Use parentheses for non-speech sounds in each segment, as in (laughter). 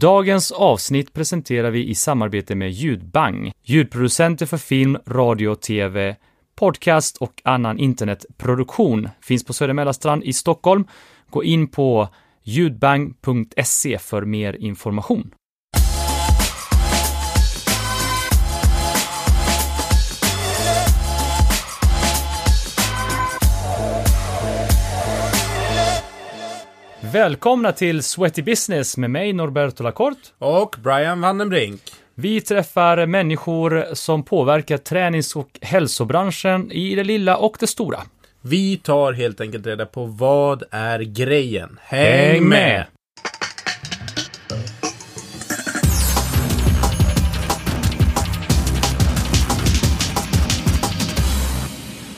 Dagens avsnitt presenterar vi i samarbete med Ljudbang, ljudproducenter för film, radio, tv, podcast och annan internetproduktion. Finns på Söder i Stockholm. Gå in på ljudbang.se för mer information. Välkomna till Sweaty Business med mig Norberto Lacorte. Och Brian Vandenbrink. Vi träffar människor som påverkar tränings och hälsobranschen i det lilla och det stora. Vi tar helt enkelt reda på vad är grejen. Häng, Häng med!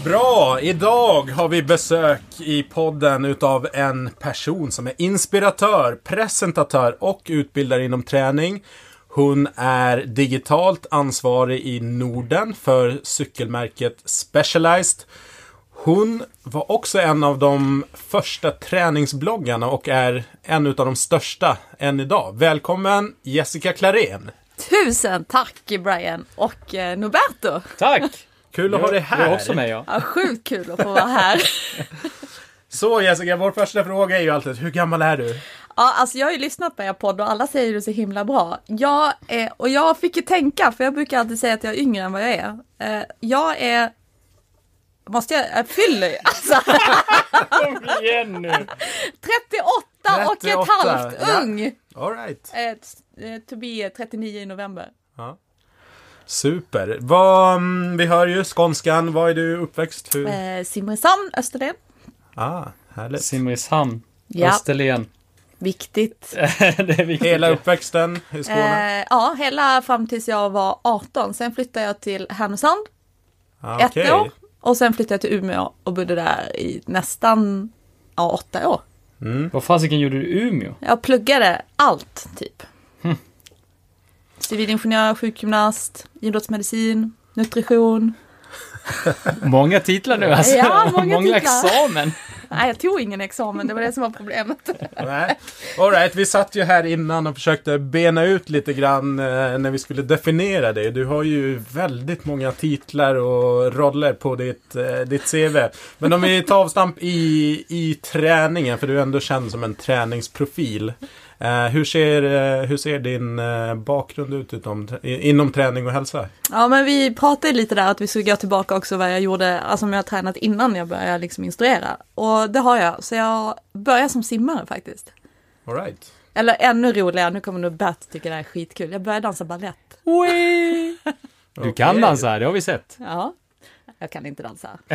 Bra! Idag har vi besök i podden utav en person som är inspiratör, presentatör och utbildare inom träning. Hon är digitalt ansvarig i Norden för cykelmärket Specialized. Hon var också en av de första träningsbloggarna och är en av de största än idag. Välkommen Jessica Klarén! Tusen tack Brian och eh, Norberto. Tack! Kul att ha dig är här! också med ja. Ja, sjukt kul att få vara här. (laughs) Så Jessica, vår första fråga är ju alltid, hur gammal är du? Ja, alltså jag har ju lyssnat på er podd och alla säger det så himla bra. Jag är, och jag fick ju tänka, för jag brukar alltid säga att jag är yngre än vad jag är. Eh, jag är, måste jag, jag fyller alltså (laughs) Kom igen nu! 38, och ett 38, halvt, ja. ung. All right. Eh, eh, to be 39 i november. Super. Vad, mm, vi hör ju skånskan. Var är du uppväxt? Hur? Eh, Simrishamn, Österlen. Ah, härligt. Simrishamn, Ja. Österlen. Viktigt. (laughs) det är viktigt. Hela uppväxten i Skåne? Eh, ja, hela fram tills jag var 18. Sen flyttade jag till Härnösand. ah, ett okej. år. Och sen flyttade jag till Umeå och bodde där i nästan ja, åtta år. Vad fasiken gjorde du i Umeå? Jag pluggade allt, typ. Civilingenjör, sjukgymnast, idrottsmedicin, nutrition. Många titlar nu alltså. Ja, många titlar. examen. Nej, jag tog ingen examen, det var det som var problemet. Nej. All right, vi satt ju här innan och försökte bena ut lite grann eh, när vi skulle definiera dig. Du har ju väldigt många titlar och roller på ditt, eh, ditt CV. Men om vi tar avstamp i, i träningen, för du är ändå känd som en träningsprofil. Eh, hur, ser, eh, hur ser din eh, bakgrund ut utom, inom träning och hälsa? Ja, men vi pratade lite där att vi skulle gå tillbaka också vad jag gjorde, alltså om jag har tränat innan jag började liksom instruera. Och det har jag, så jag började som simmare faktiskt. All right. Eller ännu roligare, nu kommer nog Bert tycka det här är skitkul. Jag började dansa ballett. (laughs) Du kan dansa, det har vi sett. Ja, jag kan inte dansa. (laughs)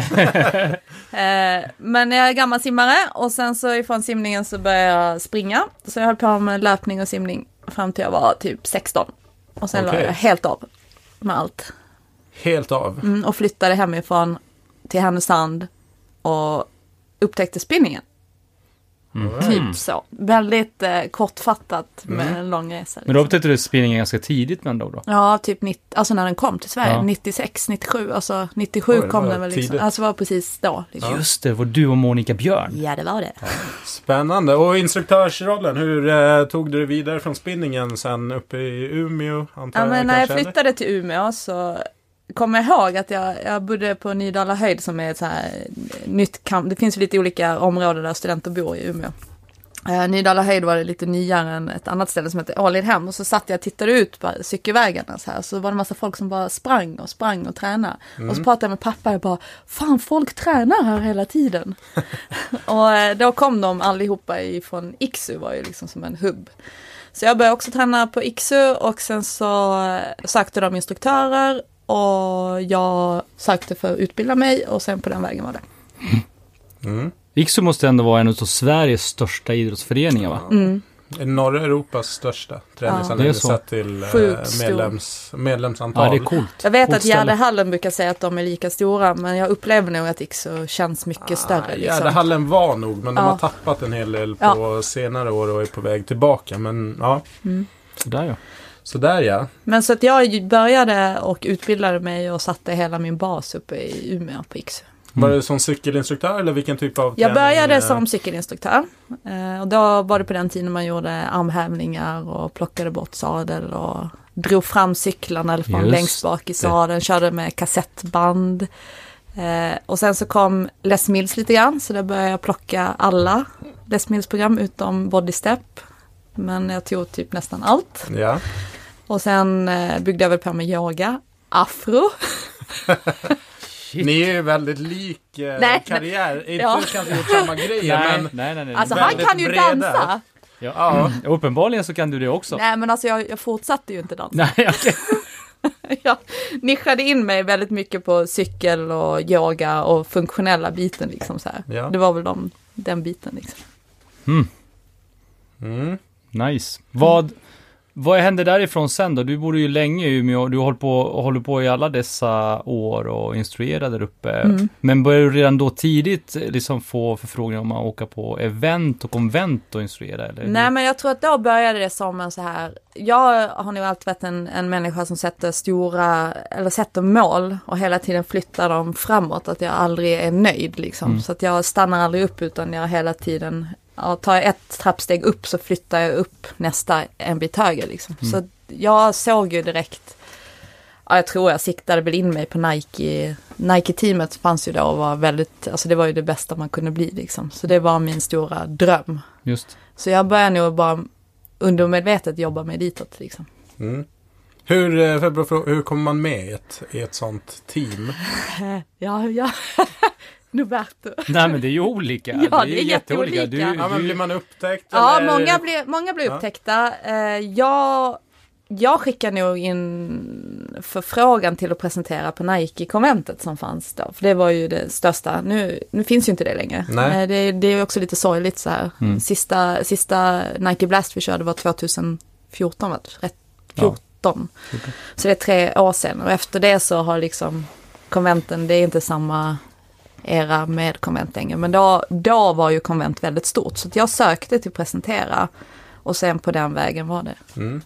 eh, men jag är gammal simmare och sen så ifrån simningen så började jag springa. Så jag höll på med löpning och simning fram till jag var typ 16. Och sen Okej. la jag helt av med allt. Helt av. Mm, och flyttade hemifrån till Härnösand och upptäckte spinningen. Typ så. Väldigt eh, kortfattat med en lång resa. Men då liksom. upptäckte du spinningen ganska tidigt med ändå då? Ja, typ 90, alltså när den kom till Sverige, Ja. 96, 97, alltså 97 Oj, kom den väl liksom. Alltså var precis då. Liksom. Just det, var du och Monica Björn. Ja, det var det. Spännande. Och instruktörsrollen, hur eh, tog du dig vidare från spinningen sen uppe i Umeå? Antar Ja, men när jag flyttade till Umeå så kommer jag ihåg att jag, jag bodde på Nydala höjd som är ett så här nytt kamp. Det finns lite olika områden där studenter bor i Umeå. Eh, Nydala höjd var det lite nyare än ett annat ställe som heter Ålidhem och så satt jag och tittade ut på cykelvägarna så här så var det massa folk som bara sprang och sprang och tränade. Och så pratade jag med pappa och bara Fan folk tränar här hela tiden. (laughs) och eh, då kom de allihopa ifrån Iksu var ju liksom som en hubb. Så jag började också träna på Iksu och sen så eh, sökte de instruktörer och jag sökte för att utbilda mig och sen på den vägen var det. Iksu måste ändå vara en av Sveriges största idrottsföreningar va? Mm. Norra Europas största träningsanläggning Ja, sett till eh, Sjukt medlems, medlemsantal. Ja, det är coolt. Jag vet Coolt att. Gärdehallen brukar säga att de är lika stora men jag upplever nog att Iksu känns mycket större. Ah, Liksom. Gärdehallen var nog, men de Ja. har tappat en hel del på senare år och är på väg tillbaka. Men ja, Sådär ja. Sådär ja. Men så att jag började och utbildade mig och satte hela min bas uppe i Umeå på Iksu. Var det som cykelinstruktör eller vilken typ av Jag började eh, som cykelinstruktör. Eh, och då var det på den tiden man gjorde armhävningar och plockade bort sadel och drog fram cyklarna från Just längst bak i sadeln, körde med kassettband. Eh, och sen så kom Les Mills lite grann, så då började jag plocka alla Les Mills-program utom Body Step. Men jag tog typ nästan allt. Ja. Och sen eh, byggde jag väl på med yoga, afro. Ni är ju väldigt lik eh, Nej. karriär. Inte Ja. kanske gjort samma (laughs) grejer nej, men nej, nej, nej. Alltså han kan ju breda. dansa. ja. ja. Uppenbarligen så kan du det också. Nej men alltså jag, jag fortsatte ju inte dansa. Nej, okej. (laughs) jag nischade in mig väldigt mycket på cykel och yoga och funktionella biten liksom så här. Ja. Det var väl de, den biten liksom. Mm. Nice. Vad, vad hände därifrån sen då? Du bodde ju länge i Umeå, du håller på, håller på i alla dessa år och instruerar där uppe. Mm. Men började du redan då tidigt eh, liksom få förfrågningar om att åka på event och konvent och instruera? Eller? Nej men jag tror att då började det som en så här, jag har nog alltid varit en, en människa som sätter stora, eller sätter mål och hela tiden flyttar dem framåt, att jag aldrig är nöjd liksom. Mm. Så att jag stannar aldrig upp utan jag hela tiden, ja, tar jag ett trappsteg upp så flyttar jag upp nästa en bit högre liksom. Mm. Så jag såg ju direkt, ja jag tror jag siktade väl in mig på Nike, Nike-teamet fanns ju då och var väldigt, alltså det var ju det bästa man kunde bli liksom. Så det var min stora dröm. Just. Så jag börjar nog bara undermedvetet jobba mig ditåt liksom. Mm. Hur, eh, hur kommer man med i ett, i ett sånt team? (laughs) Ja, ja. (laughs) Nuberto. Nej men det är ju olika. (laughs) Ja, ju det är jätteolika. Du, Ja, men blir man upptäckt? Ja, eller? många blir, många blir Ja. upptäckta. Eh, jag, jag skickar nog in förfrågan till att presentera på Nike-konventet som fanns då. För det var ju det största. Nu, nu finns ju inte det längre. Nej. Eh, det, det är ju också lite sorgligt så här. Mm. Sista, sista Nike Blast vi körde var 2014, va? Rätt- Ja. 14. Så det är tre år sedan och efter det så har liksom konventen, det är inte samma era med konvent längre. Men då, då var ju konvent väldigt stort så att jag sökte till presentera och sen på den vägen var det. Mm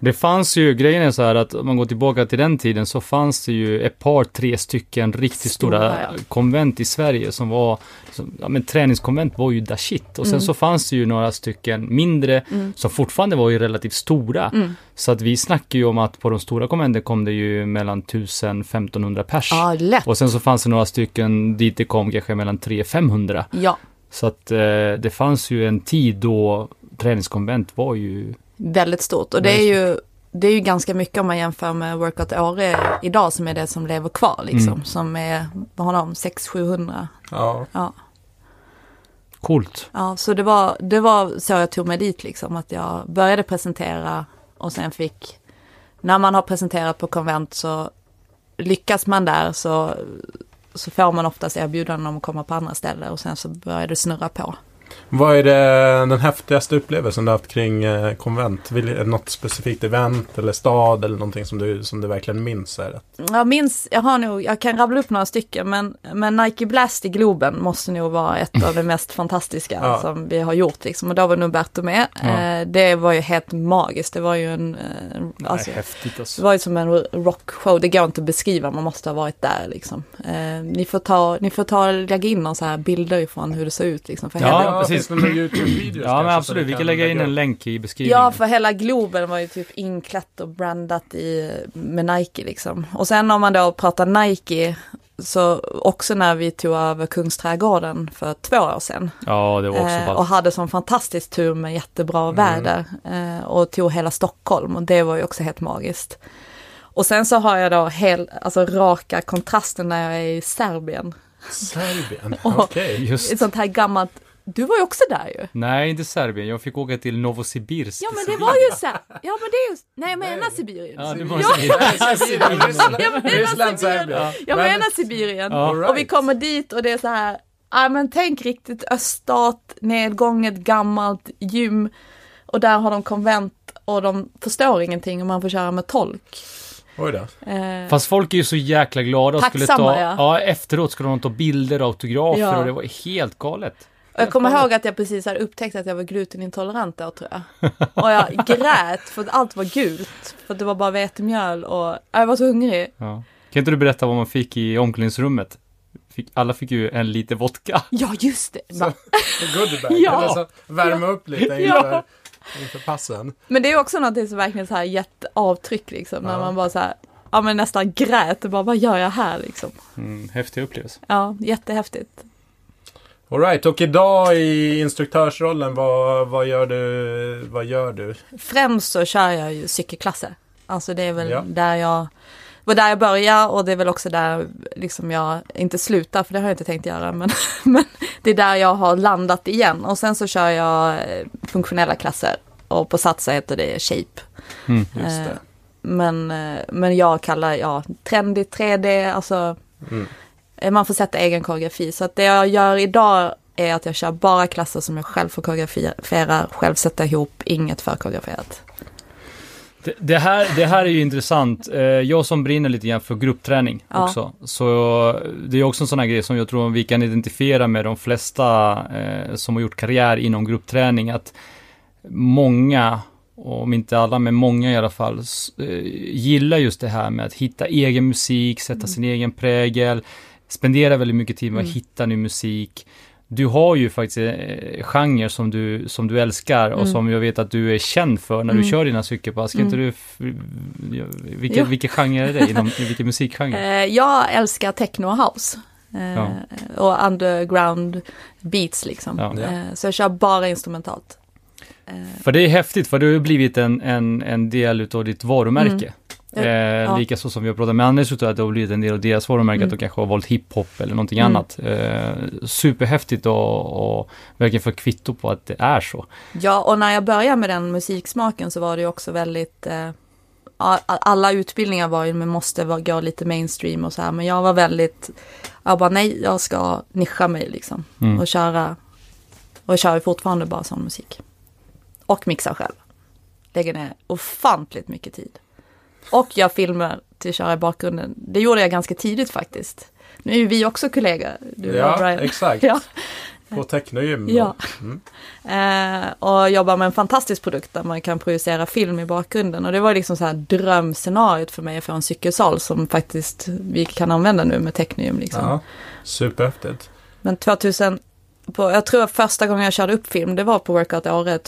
det fanns ju, grejen är så här att om man går tillbaka till den tiden så fanns det ju ett par, tre stycken riktigt stora, Stora, ja. konvent i Sverige som var, som, ja men träningskonvent var ju da shit. Och sen Mm. så fanns det ju några stycken mindre Mm. som fortfarande var ju relativt stora. Mm. Så att vi snackar ju om att på de stora konventen kom det ju mellan 1000-1500 pers. Ja, lätt. Och sen så fanns det några stycken dit det kom kanske mellan 300-500. Ja, Så att eh, det fanns ju en tid då träningskonvent var ju väldigt stort. Och det är ju det är ju ganska mycket om man jämför med Workout Åre idag som är det som lever kvar liksom. Mm. Som är, vad har de, 600-700? Ja. Ja. coolt. Ja, så det var, det var så jag tog mig dit liksom, att jag började presentera och sen fick, när man har presenterat på konvent så lyckas man där så, så får man oftast erbjudanden om att komma på andra ställen och sen så börjar det snurra på. Vad är det, den häftigaste upplevelsen du har haft kring eh, konvent? Vill, det något specifikt event eller stad eller någonting som du, som du verkligen minns? Är det? Jag minns, jag har nog, jag kan rabbla upp några stycken, men, men Nike Blast i Globen måste nog vara ett av de mest fantastiska Ja. som vi har gjort liksom. Och då var nog Berto med. Ja. Eh, det var ju helt magiskt, det var ju en, eh, alltså, Nej, häftigt Det alltså. var ju som en rockshow, det går inte att beskriva, man måste ha varit där liksom. Eh, ni får ta, ni får ta, lägga in några så här bilder ifrån hur det såg ut liksom. För Ja, hela, precis. Finns det några YouTube-videos Ja men absolut, vi kan lägga in en länk i beskrivningen. ja, för hela Globen var ju typ inklätt och brandat i, med Nike liksom. Och sen om man då pratar Nike, så också när vi tog över Kungsträdgården för två år sedan. Ja, det var också Eh, och hade sån fantastisk tur med jättebra väder. Eh, och tog hela Stockholm och det var ju också helt magiskt. Och sen så har jag då hel, alltså raka kontrasten när jag är i Serbien. Serbien? (laughs) Okej. Just. Ett sånt här gammalt, du var ju också där ju. Nej, inte Serbien. Jag fick åka till Novosibirsk. Ja men det var ju så här, ja men det är ju, nej jag menar Sibirien. Ja, Ja, var Ja, Sibirien, Ryssland, Jag menar Sibirien. Serbien. Jag Men- menar Sibirien. Right. Och vi kommer dit och det är så här, ja men tänk riktigt öststat, nedgånget, gammalt gym. Och där har de konvent och de förstår ingenting och man får köra med tolk. Oj då. Eh, Fast folk är ju så jäkla glada och skulle Tacksamma, ta, ja. ja. efteråt skulle de ta bilder och autografer Ja. och det var helt galet. Och jag kommer ihåg att jag precis hade upptäckt att jag var glutenintolerant då tror jag. Och jag (laughs) grät för att allt var gult. För att det var bara vetemjöl och jag var så hungrig. Ja. Kan inte du berätta vad man fick i omklädningsrummet? fick, alla fick ju en liter vodka. Ja, just det. Så, (laughs) goodiebag. Ja. Eller så värma upp lite Ja. inför, inför passen. Men det är också något som verkligen så här gett avtryck liksom. När Ja. man bara så här, ja men nästan grät och bara, vad gör jag här liksom? Mm, häftig upplevelse. Ja, jättehäftigt. Alright, och idag i instruktörsrollen, vad, vad, gör du, vad gör du? Främst så kör jag ju cykelklasser. Alltså det är väl Ja. där jag var där jag började och det är väl också där liksom jag inte slutar för det har jag inte tänkt göra men, (laughs) men det är där jag har landat igen och sen så kör jag eh, funktionella klasser och på Satsa heter det Shape. Mm. Just Eh, det. Men, eh, men jag kallar, ja, trendigt 3D, alltså Mm. Eh, man får sätta egen koreografi. Så att det jag gör idag är att jag kör bara klasser som jag själv får koreografera, själv sätta ihop, inget förkoreograferat. Det, det, här, det här är ju intressant. Eh, Jag som brinner lite grann för gruppträning Ja. också. Så det är också en sån här grej som jag tror vi kan identifiera med de flesta eh, som har gjort karriär inom gruppträning. Att många, om inte alla, men många i alla fall, gillar just det här med att hitta egen musik, sätta sin egen prägel, spendera väldigt mycket tid med att Mm. hitta ny musik. Du har ju faktiskt eh, genre som du, som du älskar och Mm. som jag vet att du är känd för när Mm. du kör dina cykelpass. Kan inte Mm. du, vilken, vilken genre är det? Inom, i vilken musikgenre? (laughs) Eh, Jag älskar techno och house. eh, Ja. Och underground beats liksom. Ja. Eh, Så jag kör bara instrumentalt. För det är häftigt, för det har ju blivit en, en, en del utav ditt varumärke. Mm. Eh, Ja. Likaså som vi har pratat med Anders, utav att det har blivit en del av deras varumärke, Mm. att de kanske har valt hiphop eller någonting Mm. annat. Eh, superhäftigt och, och verkligen få kvitto på att det är så. Ja, och när jag började med den musiksmaken så var det ju också väldigt eh, alla utbildningar var ju, men måste gå lite mainstream och så här, men jag var väldigt, jag bara nej, jag ska nischa mig liksom Mm. och köra, och jag kör fortfarande bara sån musik. Och mixar själv. Lägger ner ofantligt mycket tid. Och jag filmar till att köra i bakgrunden. Det gjorde jag ganska tidigt faktiskt. Nu är ju vi också kollegor, du och Ja, Brian. exakt. (laughs) Ja. På Technogym. Ja. Mm. Eh, och jobbar med en fantastisk produkt där man kan projicera film i bakgrunden. Och det var liksom så här drömscenariot för mig att få en cykelsal som faktiskt vi kan använda nu med Technium. Liksom. Ja, superhäftigt. Men 2000, på, jag tror första gången jag körde upp film, det var på Workout Åre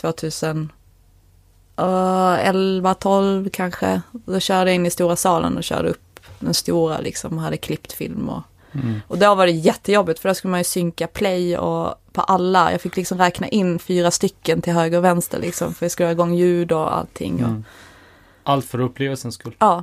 2011, 12 kanske. Då körde jag in i stora salen och körde upp den stora liksom, hade klippt film. Och, Mm. och då var det jättejobbigt för då skulle man ju synka play och på alla. Jag fick liksom räkna in fyra stycken till höger och vänster liksom för jag skulle ha igång ljud och allting. Och, Mm. Allt för upplevelsens skull. Ja,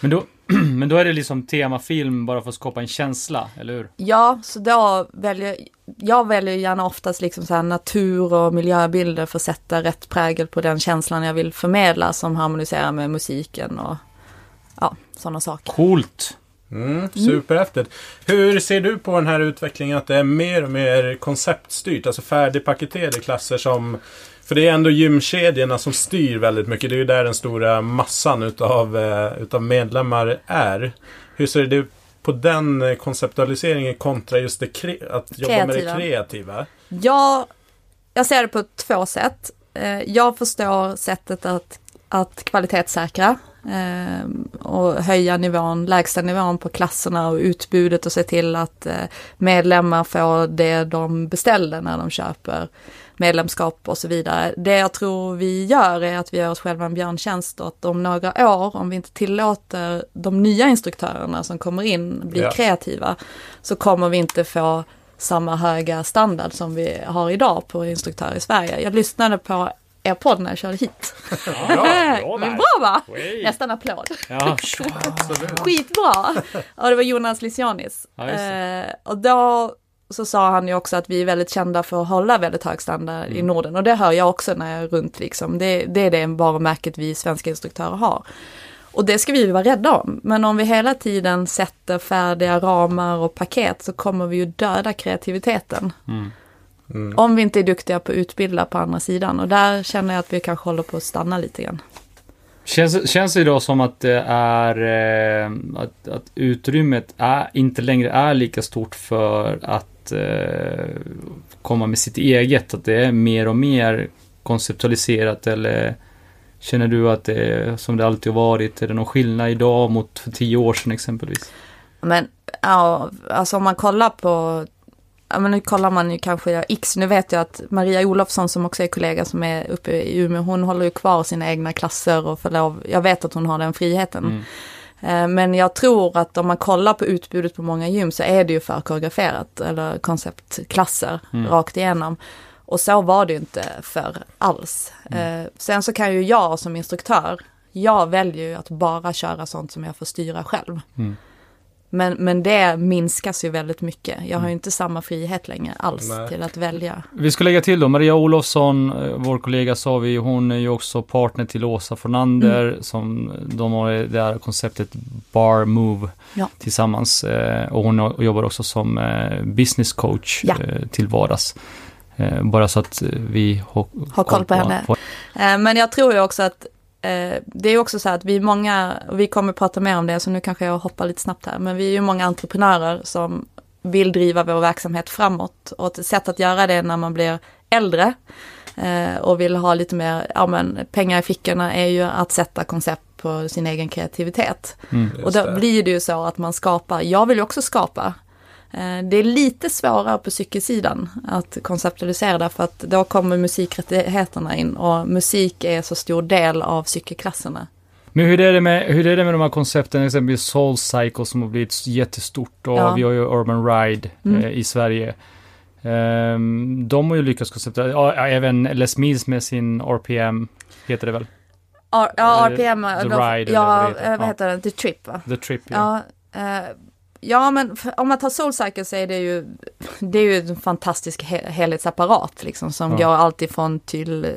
Men då, (clears throat) men då är det liksom temafilm bara för att skapa en känsla, eller hur? Ja, så då väljer jag väljer gärna oftast liksom så natur och miljöbilder för att sätta rätt prägel på den känslan jag vill förmedla som harmoniserar med musiken och ja, sådana saker. Coolt! Mm, superhäftigt. Hur ser du på den här utvecklingen att det är mer och mer konceptstyrt? Alltså färdigpaketerade klasser som... För det är ändå gymkedjorna som styr väldigt mycket. Det är ju där den stora massan utav, eh, utav medlemmar är. Hur ser du på den konceptualiseringen kontra just det kre- att jobba med det Kreativa. kreativa? Jag, jag ser det på två sätt. Eh, Jag förstår sättet att, att kvalitetssäkra och höja nivån, lägsta nivån på klasserna och utbudet och se till att eh, medlemmar får det de beställde när de köper medlemskap och så vidare. Det jag tror vi gör är att vi gör oss själva en björntjänst att om några år, om vi inte tillåter de nya instruktörerna som kommer in bli Ja. kreativa, så kommer vi inte få samma höga standard som vi har idag på instruktörer i Sverige. Jag lyssnade på er podd när jag körde hit. bra, bra (laughs) bra va? Wey. Nästan applåd. Ja. Skitbra! Och det var Jonas Lysianis. Ja, eh, och då så sa han ju också att vi är väldigt kända för att hålla väldigt hög standard i Norden. Och det hör jag också när jag är runt liksom. Det, det är det varumärket vi svenska instruktörer har. Och det ska vi ju vara rädda om. Men om vi hela tiden sätter färdiga ramar och paket så kommer vi ju döda kreativiteten. Mm. Mm. Om vi inte är duktiga på att utbilda på andra sidan. Och där känner jag att vi kanske håller på att stanna lite grann. Känns, känns det idag som att det är eh, att, att utrymmet är, inte längre är lika stort för att eh, komma med sitt eget? Att det är mer och mer konceptualiserat eller känner du att det är som det alltid har varit? Är det någon skillnad idag mot för tio år sedan exempelvis? Men Ja, alltså om man kollar på, ja men nu kollar man ju kanske X, nu vet jag att Maria Olofsson som också är kollega som är uppe i Umeå, hon håller ju kvar sina egna klasser och får lov, jag vet att hon har den friheten. Mm. Eh, Men jag tror att om man kollar på utbudet på många gym så är det ju för koreograferat eller konceptklasser Mm. rakt igenom. Och så var det ju inte för alls. Mm. Eh, Sen så kan ju jag som instruktör, jag väljer ju att bara köra sånt som jag får styra själv. Mm. Men, men det minskas ju väldigt mycket. Jag har ju inte samma frihet längre alls Nej. till att välja. Vi ska lägga till då, Maria Olofsson, eh, vår kollega sa vi, hon är ju också partner till Åsa Fornander, Mm. som de har det här konceptet Bar Move Ja. tillsammans. Eh, och hon jobbar också som eh, business coach Ja. till vardags. Bara så att vi har, Har koll på henne. Eh, Men jag tror ju också att det är ju också så här att vi är många, och vi kommer prata mer om det, så nu kanske jag hoppar lite snabbt här, men vi är ju många entreprenörer som vill driva vår verksamhet framåt. Och ett sätt att göra det när man blir äldre eh, och vill ha lite mer ja, men, pengar i fickorna är ju att sätta koncept på sin egen kreativitet. Mm. Och då blir det ju så att man skapar, jag vill ju också skapa. Eh, Det är lite svårare på cykelsidan att konceptualisera därför att då kommer musikrättigheterna in och musik är så stor del av cykelklasserna. Men hur är, det med, hur är det med de här koncepten, exempelvis Soul Cycle som har blivit jättestort och Ja. vi har ju Urban Ride Mm. eh, i Sverige. Ehm, de har ju lyckats konceptualisera, ja, även Les Mills med sin RPM, heter det väl? R- ja, RPM, The de- Ride ja, vad heter. eh, Ja. det, The Trip va? The Trip, ja. Ja, eh, ja men om man tar Soulcycle så är det ju, det är ju en fantastisk he- helhetsapparat liksom som Ja. går alltifrån till, eh,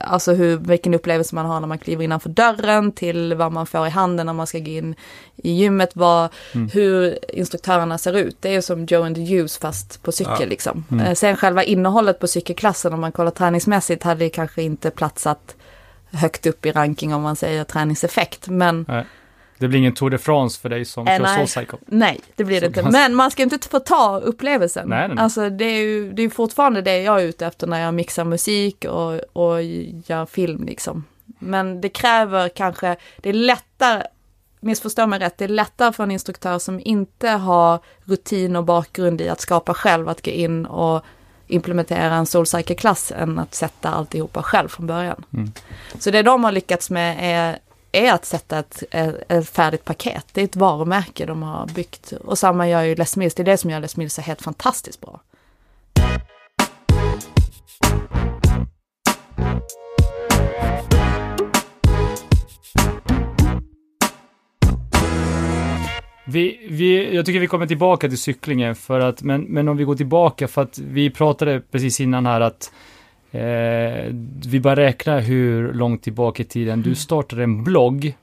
alltså hur, vilken upplevelse man har när man kliver innanför dörren till vad man får i handen när man ska gå in i gymmet, vad, Mm. hur instruktörerna ser ut. Det är ju som Joe and the Juice fast på cykel Ja. liksom. Mm. Eh, sen själva innehållet på cykelklassen om man kollar träningsmässigt hade det kanske inte platsat högt upp i ranking om man säger träningseffekt. Men Det blir ingen Tour de France för dig som Eh, kör nej. Soul Cycle. Nej, det blir det inte. kan- Men man ska inte få ta upplevelsen. Nej, nej, nej. Alltså det är ju det är fortfarande det jag är ute efter när jag mixar musik och, och gör film liksom. Men det kräver kanske, det är lättare, missförstå mig rätt, det är lättare för en instruktör som inte har rutin och bakgrund i att skapa själv, att gå in och implementera en soulcycle-klass än att sätta alltihopa själv från början. Mm. Så det de har lyckats med är, är att sätta ett, ett, ett färdigt paket. Det är ett varumärke de har byggt. Och samma gör ju Les Mills. Det är det som gör Les Mills så helt fantastiskt bra. Vi, vi, jag tycker vi kommer tillbaka till cyklingen för att, men, men om vi går tillbaka för att vi pratade precis innan här att eh, vi bara räknar hur långt tillbaka i tiden. Du startade en blogg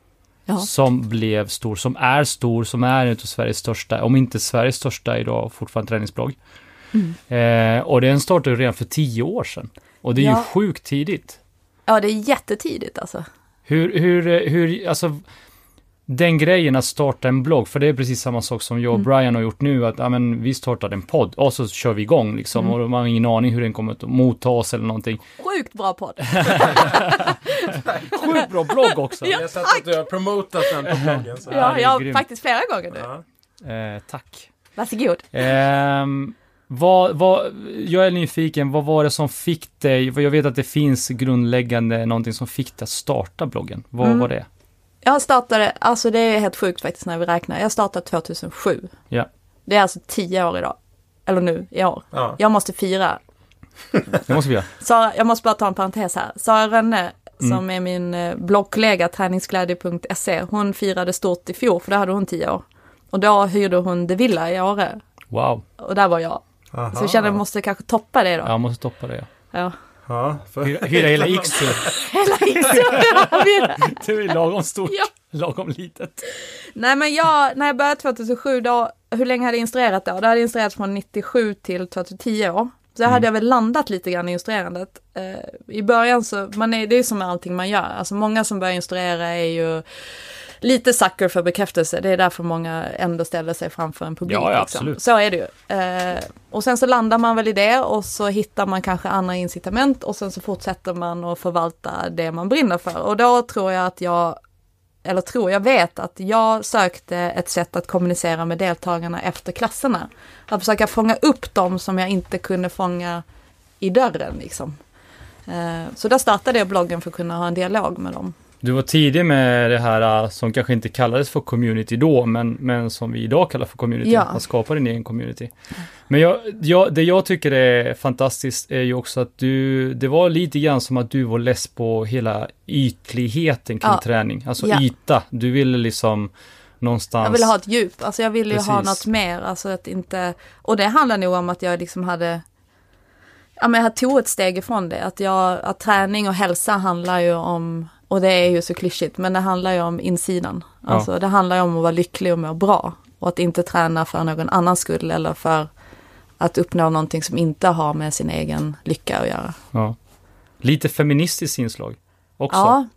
Ja. som blev stor, som är stor, som är en av Sveriges största, om inte Sveriges största idag, fortfarande träningsblogg. Mm. Eh, och den startade ju redan för tio år sedan. Och det är ju Ja. sjukt tidigt. Ja, det är jättetidigt alltså. Hur, hur, hur, alltså den grejen att starta en blogg, för det är precis samma sak som jag och Mm. Brian har gjort nu, att ja, men, vi startade en podd och så kör vi igång liksom, Mm. och man har ingen aning hur den kommer att mottas eller någonting. Sjukt bra podd. (laughs) Sjukt bra blogg också! Jag har sett att du har promotat den på bloggen. Så. Ja, Ja, jag har faktiskt flera gånger nu. Ja. Eh, tack. Varsågod. Ehm, vad, vad, jag är nyfiken, vad var det som fick dig, för jag vet att det finns grundläggande någonting som fick dig att starta bloggen. Vad Mm. var det? Jag startade, alltså det är helt sjukt faktiskt när vi räknar. Jag startade 2007. Ja. Det är alltså tio år idag. Eller nu, i år. Ja. Jag måste fira. Det måste vi göra. (laughs) Sara, jag måste bara ta en parentes här. Sara Rönne, som Mm. är min eh, bloggkollega, träningsglädje.se, hon firade stort i fjol, för då hade hon tio år. Och då hyrde hon The Villa i Åre. Wow, Och där var jag. Aha. Så jag kände att jag måste kanske toppa det då. jag måste stoppa det. Ja. Ja. Ja, för... Hyra, hyra hela Iksu. (laughs) Hela historien. (laughs) Det är lagom stort, Ja. lagom litet. Nej men jag, när jag började 2007 då, hur länge hade jag instruerat då? Det hade instruerat från 97 till 2010 år. Så Mm. hade jag väl landat lite grann i instruerandet. Eh, I början så, man är, det är som med allting man gör. Alltså många som börjar instruera är ju lite sucker för bekräftelse. Det är därför många ändå ställer sig framför en publik. Ja, ja, liksom. absolut. Så är det ju. Eh, och sen så landar man väl i det och så hittar man kanske andra incitament och sen så fortsätter man att förvalta det man brinner för. Och då tror jag att jag eller tror, jag vet att jag sökte ett sätt att kommunicera med deltagarna efter klasserna. Att försöka fånga upp dem som jag inte kunde fånga i dörren liksom. Eh, så där startade jag bloggen för att kunna ha en dialog med dem. Du var tidig med det här uh, som kanske inte kallades för community då, men, men som vi idag kallar för community. Ja. Att skapa din egen community. Men jag, jag, det jag tycker är fantastiskt är ju också att du, det var lite grann som att du var less på hela ytligheten kring Ja. träning. Alltså Ja. yta. Du ville liksom någonstans... Jag ville ha ett djup, alltså jag ville ju ha något mer, alltså att inte, och det handlar nog om att jag liksom hade, ja men jag tog ett steg ifrån det, att jag, att träning och hälsa handlar ju om, och det är ju så klyschigt, men det handlar ju om insidan. Ja. Alltså det handlar ju om att vara lycklig och må bra, och att inte träna för någon annans skull eller för att uppnå någonting som inte har med sin egen lycka att göra. Ja. Lite feministiskt inslag också. Ja,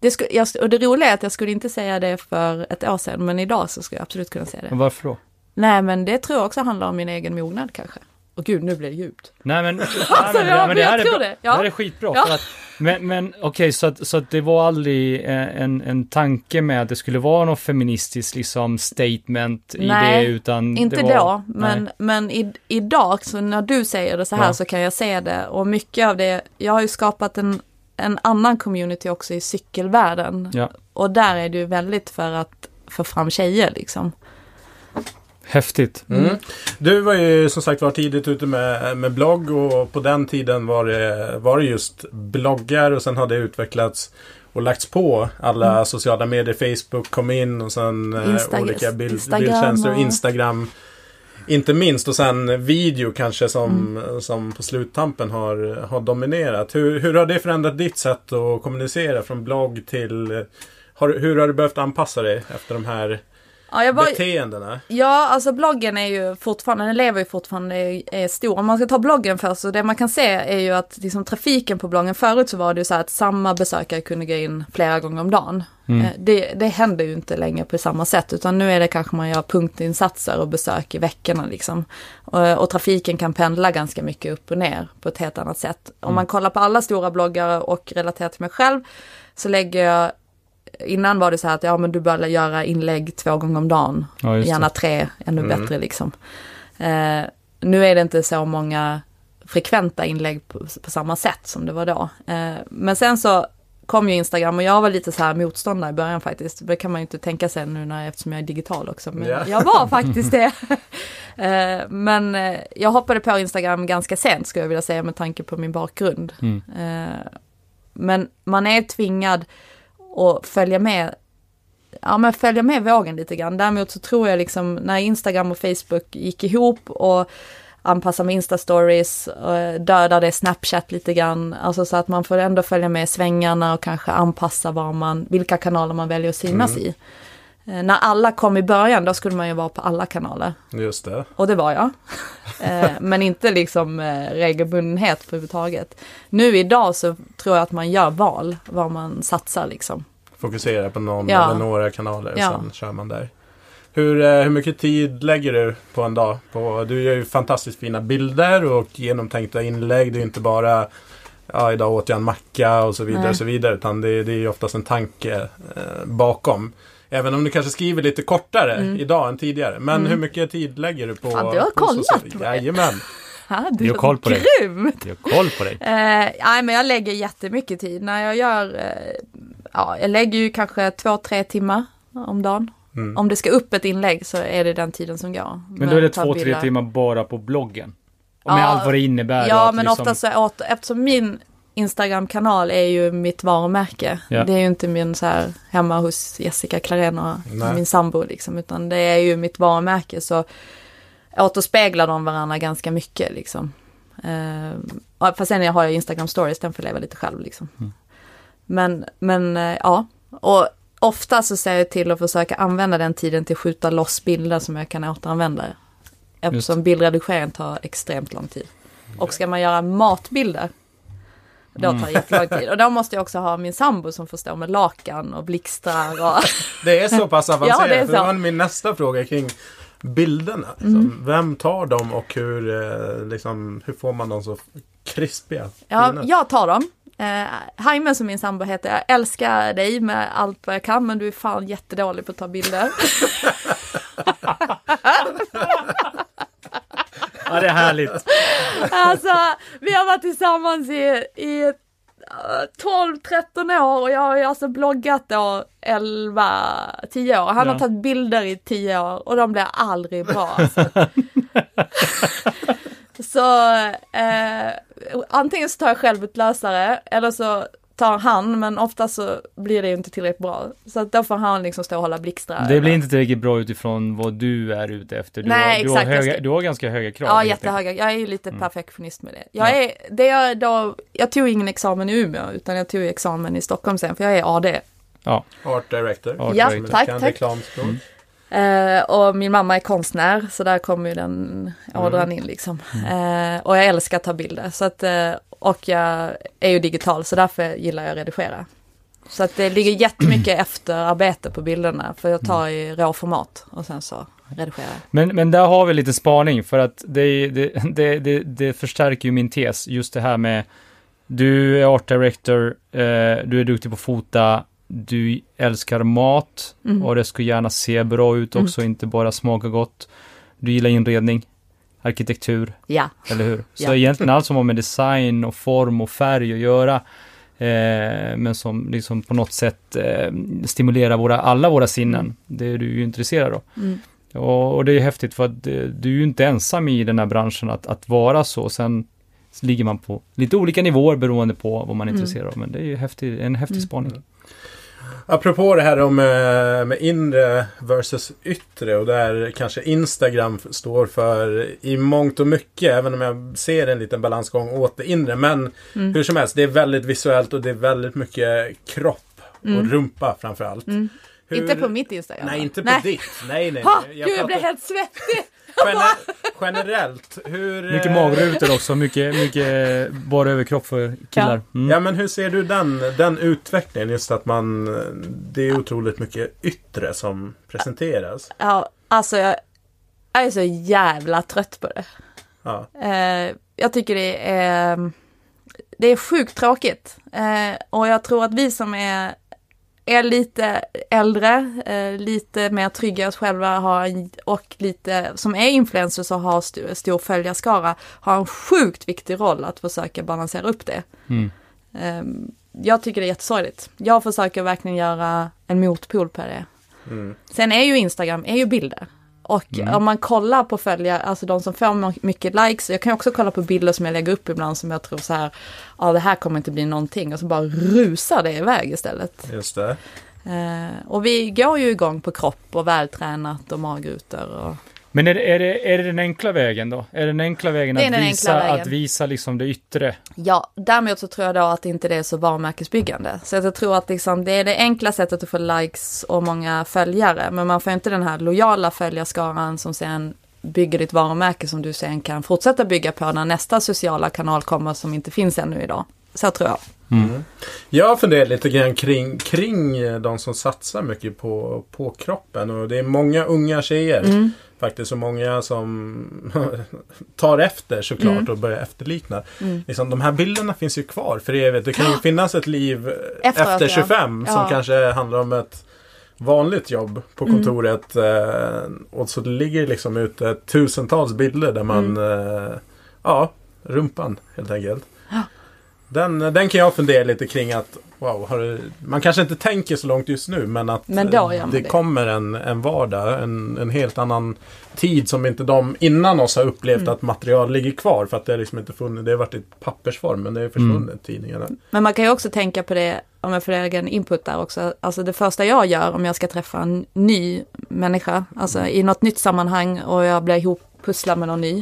det sku, jag, och det roliga är att jag skulle inte säga det för ett år sedan, men idag så skulle jag absolut kunna säga det. Men varför då? Nej, men det tror jag också handlar om min egen mognad kanske. Och gud, nu blir det djupt. Nej men, nej, (laughs) Alltså, ja, men det jag här är det. Ja. Det här är skitbra. Ja. Att, men men okej, så, att, så att det var aldrig eh, en, en tanke med att det skulle vara något feministiskt liksom statement i Nej, det, utan Inte det var, då, men, nej. men i, idag, så när du säger det så här Ja. så kan jag se det. Och mycket av det, jag har ju skapat en, en annan community också i cykelvärlden. Och där är det ju väldigt för att få fram tjejer liksom. Häftigt. Mm. Du var ju som sagt var tidigt ute med, med blogg och på den tiden var det, var det just bloggar och sen har det utvecklats och lagts på alla sociala medier. Facebook kom in och sen eh, Insta- olika bild, Instagram bildtjänster och Instagram. Inte minst och sen video kanske som, Mm. som på sluttampen har, har dominerat. Hur, hur har det förändrat ditt sätt att kommunicera från blogg till... Har, hur har du behövt anpassa dig efter de här Ja, jag var, beteendena? Ja, alltså bloggen är ju fortfarande, den lever ju fortfarande, är, är stor. Om man ska ta bloggen först, så det man kan se är ju att liksom, trafiken på bloggen, förut så var det ju så här att samma besökare kunde gå in flera gånger om dagen. Mm. Eh, Det, det händer ju inte längre på samma sätt, utan nu är det kanske man gör punktinsatser och besök i veckorna liksom. Och, och trafiken kan pendla ganska mycket upp och ner på ett helt annat sätt. Om man kollar på alla stora bloggare och relaterar till mig själv, så lägger jag Innan var det så här att ja men du bör göra inlägg två gånger om dagen. Ja. Gärna tre, ännu Mm. bättre liksom. Eh, nu är det inte så många frekventa inlägg på, på samma sätt som det var då. Eh, men sen så kom ju Instagram och jag var lite så här motståndare i början faktiskt. Det kan man ju inte tänka sig nu när, eftersom jag är digital också. Men Ja. jag var (laughs) faktiskt det. eh, men eh, jag hoppade på Instagram ganska sent skulle jag vilja säga med tanke på min bakgrund. Mm. Eh, men man är tvingad att följa med Ja men följa med vågen lite grann. Däremot så tror jag liksom när Instagram och Facebook gick ihop och anpassa med Insta-stories, eh, döda det Snapchat lite grann. Alltså så att man får ändå följa med svängarna och kanske anpassa var man, vilka kanaler man väljer att synas i. Eh, När alla kom i början, då skulle man ju vara på alla kanaler. Just det. Och det var jag. (laughs) Eh, men inte liksom eh, regelbundenhet överhuvudtaget. Nu idag så tror jag att man gör val, var man satsar liksom. Fokusera på någon Ja. eller några kanaler och Ja. sen kör man där. Hur, hur mycket tid lägger du på en dag? På, du gör ju fantastiskt fina bilder och genomtänkta inlägg. Det är inte bara ja, idag åt jag en macka och så vidare. Nej. Och så vidare utan det, det är ju oftast en tanke eh, bakom. Även om du kanske skriver lite kortare Mm. idag än tidigare. Men hur mycket tid lägger du på? Fan, du har kollat social- på det. Jajamän. (laughs) Ha, Jag har koll på dig. Grymt! Jag har koll på dig. Eh, nej men jag lägger jättemycket tid. När jag gör, eh, ja jag lägger ju kanske två, tre timmar om dagen. Mm. Om det ska upp ett inlägg så är det den tiden som går. Men då är det två, tre bilder. timmar bara på bloggen. Och med Ja, allt vad det innebär. Ja men liksom, ofta så är åter, eftersom min Instagram-kanal är ju mitt varumärke. Ja. Det är ju inte min så här hemma hos Jessica Clarén och Nej. min sambo liksom. Utan det är ju mitt varumärke så återspeglar de varandra ganska mycket liksom. Och fast sen har jag Instagram stories, den får leva lite själv liksom. Mm. Men, men eh, ja. Och ofta så ser jag till att försöka använda den tiden till att skjuta loss bilder som jag kan återanvända. Eftersom bildredigering tar extremt lång tid. Och ska man göra matbilder, då tar det jättelång tid. Och då (laughs) måste jag också ha min sambo som får stå med lakan och blixtrar och... (laughs) Det är så pass avancerat. (laughs) Ja, det är det så. var min nästa fråga kring bilderna. Liksom. Vem tar dem och hur, eh, liksom, hur får man dem så krispiga? Ja, jag tar dem. Eh, Jaime som min sambo heter, jag älskar dig med allt vad jag kan men du är fan jättedålig på att ta bilder. Ja, det är härligt. alltså, vi har varit tillsammans i, i eh, 12-13 år och jag har ju alltså bloggat då 11-10 år. Han Ja. har tagit bilder i 10 år och de blir aldrig bra. Alltså. (laughs) så eh, antingen så tar jag själv ett lösare eller så tar han men ofta så blir det ju inte tillräckligt bra. Så att då får han liksom stå och hålla blixtrar. Det blir inte tillräckligt bra utifrån vad du är ute efter. Du, Nej, har, du, exakt, har, höga, ska- du har ganska höga krav. Ja, jättehöga. Jag är ju lite perfektionist med det. Jag, Ja. är, det jag, då, jag tog ingen examen i Umeå utan jag tog examen i Stockholm sen för jag är AD. Ja, Art director. Art Ja, director. tack, tack. reklamspråk. Eh, och min mamma är konstnär så där kommer ju den ådran in liksom. Eh, och jag älskar att ta bilder. Så att, eh, och jag är ju digital så därför gillar jag att redigera. Så att det ligger jättemycket (clears throat) efterarbete på bilderna för jag tar i råformat och sen så redigerar jag. Men, men där har vi lite spaning för att det, det, det, det, det förstärker ju min tes. Just det här med du är art director, eh, du är duktig på att fota, du älskar mat Mm. och det ska gärna se bra ut också, inte bara smaka gott. Du gillar inredning, arkitektur, Ja, eller hur? Så Ja. egentligen allt som har med (laughs) design och form och färg att göra, eh, men som liksom på något sätt eh, stimulerar våra, alla våra sinnen. Det är du ju intresserad av. mm. Och, och det är häftigt för att eh, du är ju inte ensam i den här branschen att, att vara så. Sen ligger man på lite olika nivåer beroende på vad man är Mm. intresserad av. Men det är ju häftig, en häftig Mm. spaning. Apropå det här om eh, med inre versus yttre och där kanske Instagram står för i mångt och mycket, även om jag ser en liten balansgång åt det inre. Men Mm. hur som helst, det är väldigt visuellt och det är väldigt mycket kropp och Mm. rumpa framförallt. Mm. Hur- Inte på mitt Instagram. Nej, inte på ditt. Nej, nej. Ha, nej. gud, jag blev helt svettig! (laughs) gener- generellt. Hur, Mycket eh, magrutor också, mycket, mycket bara överkropp för killar. Mm. Ja men hur ser du den, den utvecklingen? Just att man Det är otroligt mycket yttre som presenteras. Ja, alltså jag, jag är så jävla trött på det. Ja. Eh, jag tycker det är, det är sjukt tråkigt. Eh, och jag tror att vi som är, är lite äldre, eh, lite mer trygga i oss själva har, en- och lite som är influencers och har st- stor följarskara har en sjukt viktig roll att försöka balansera upp det. Mm. Eh, jag tycker det är jättesorgligt. Jag försöker verkligen göra en motpol på det. Mm. Sen är ju Instagram är ju bilder. Och om man kollar på följare, alltså de som får my- mycket likes, jag kan också kolla på bilder som jag lägger upp ibland som jag tror så här, ja det här kommer inte bli någonting och så bara rusar det iväg istället. Just det. Eh, och vi går ju igång på kropp och vältränat och magrutor och Men är det, är, det, är det den enkla vägen då? Är det den enkla vägen att den visa, enkla vägen. att visa liksom det yttre? Ja, däremot så tror jag då att inte det är så varumärkesbyggande. Så att jag tror att liksom, det är det enkla sättet att få likes och många följare. Men man får inte den här lojala följarskaran som sen bygger ditt varumärke som du sen kan fortsätta bygga på när nästa sociala kanal kommer som inte finns ännu idag. Så tror jag. Jag funderar lite grann kring, kring de som satsar mycket på, på kroppen. Och det är många unga tjejer Mm. Faktiskt. Och många som (laughs) tar efter såklart Mm. och börjar efterlikna. Mm. Liksom, de här bilderna finns ju kvar för evigt. Det kan ju finnas ett liv efter ja. 25 som Ja. kanske handlar om ett vanligt jobb på Mm. kontoret. Eh, och så det ligger liksom ute tusentals bilder där man, Mm. eh, ja, rumpan helt enkelt. Den, den kan jag fundera lite kring att Wow, har du, man kanske inte tänker så långt just nu men att Men det, det. kommer en, en vardag, en, en helt annan tid som inte de innan oss har upplevt Mm. att material ligger kvar för att det har liksom inte funnits, det har varit i pappersform men det är försvunnit tidningarna. Men man kan ju också tänka på det, om jag får egen input där också, alltså det första jag gör om jag ska träffa en ny människa, alltså i något nytt sammanhang och jag blir ihoppusslad med någon ny,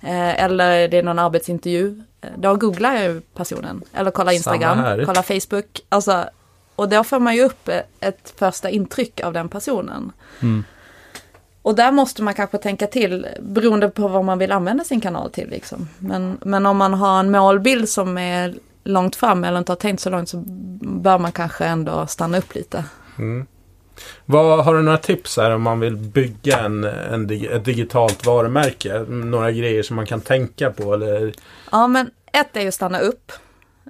eh, eller det är någon arbetsintervju, då googlar jag ju personen, eller kollar Instagram, kollar Facebook, alltså, och då får man ju upp ett, ett första intryck av den personen. Mm. Och där måste man kanske tänka till beroende på vad man vill använda sin kanal till. Liksom. Men, men om man har en målbild som är långt fram eller inte har tänkt så långt så bör man kanske ändå stanna upp lite. Mm. Vad, har du några tips här om man vill bygga en, en, ett digitalt varumärke? Några grejer som man kan tänka på eller? Ja men ett är ju att stanna upp.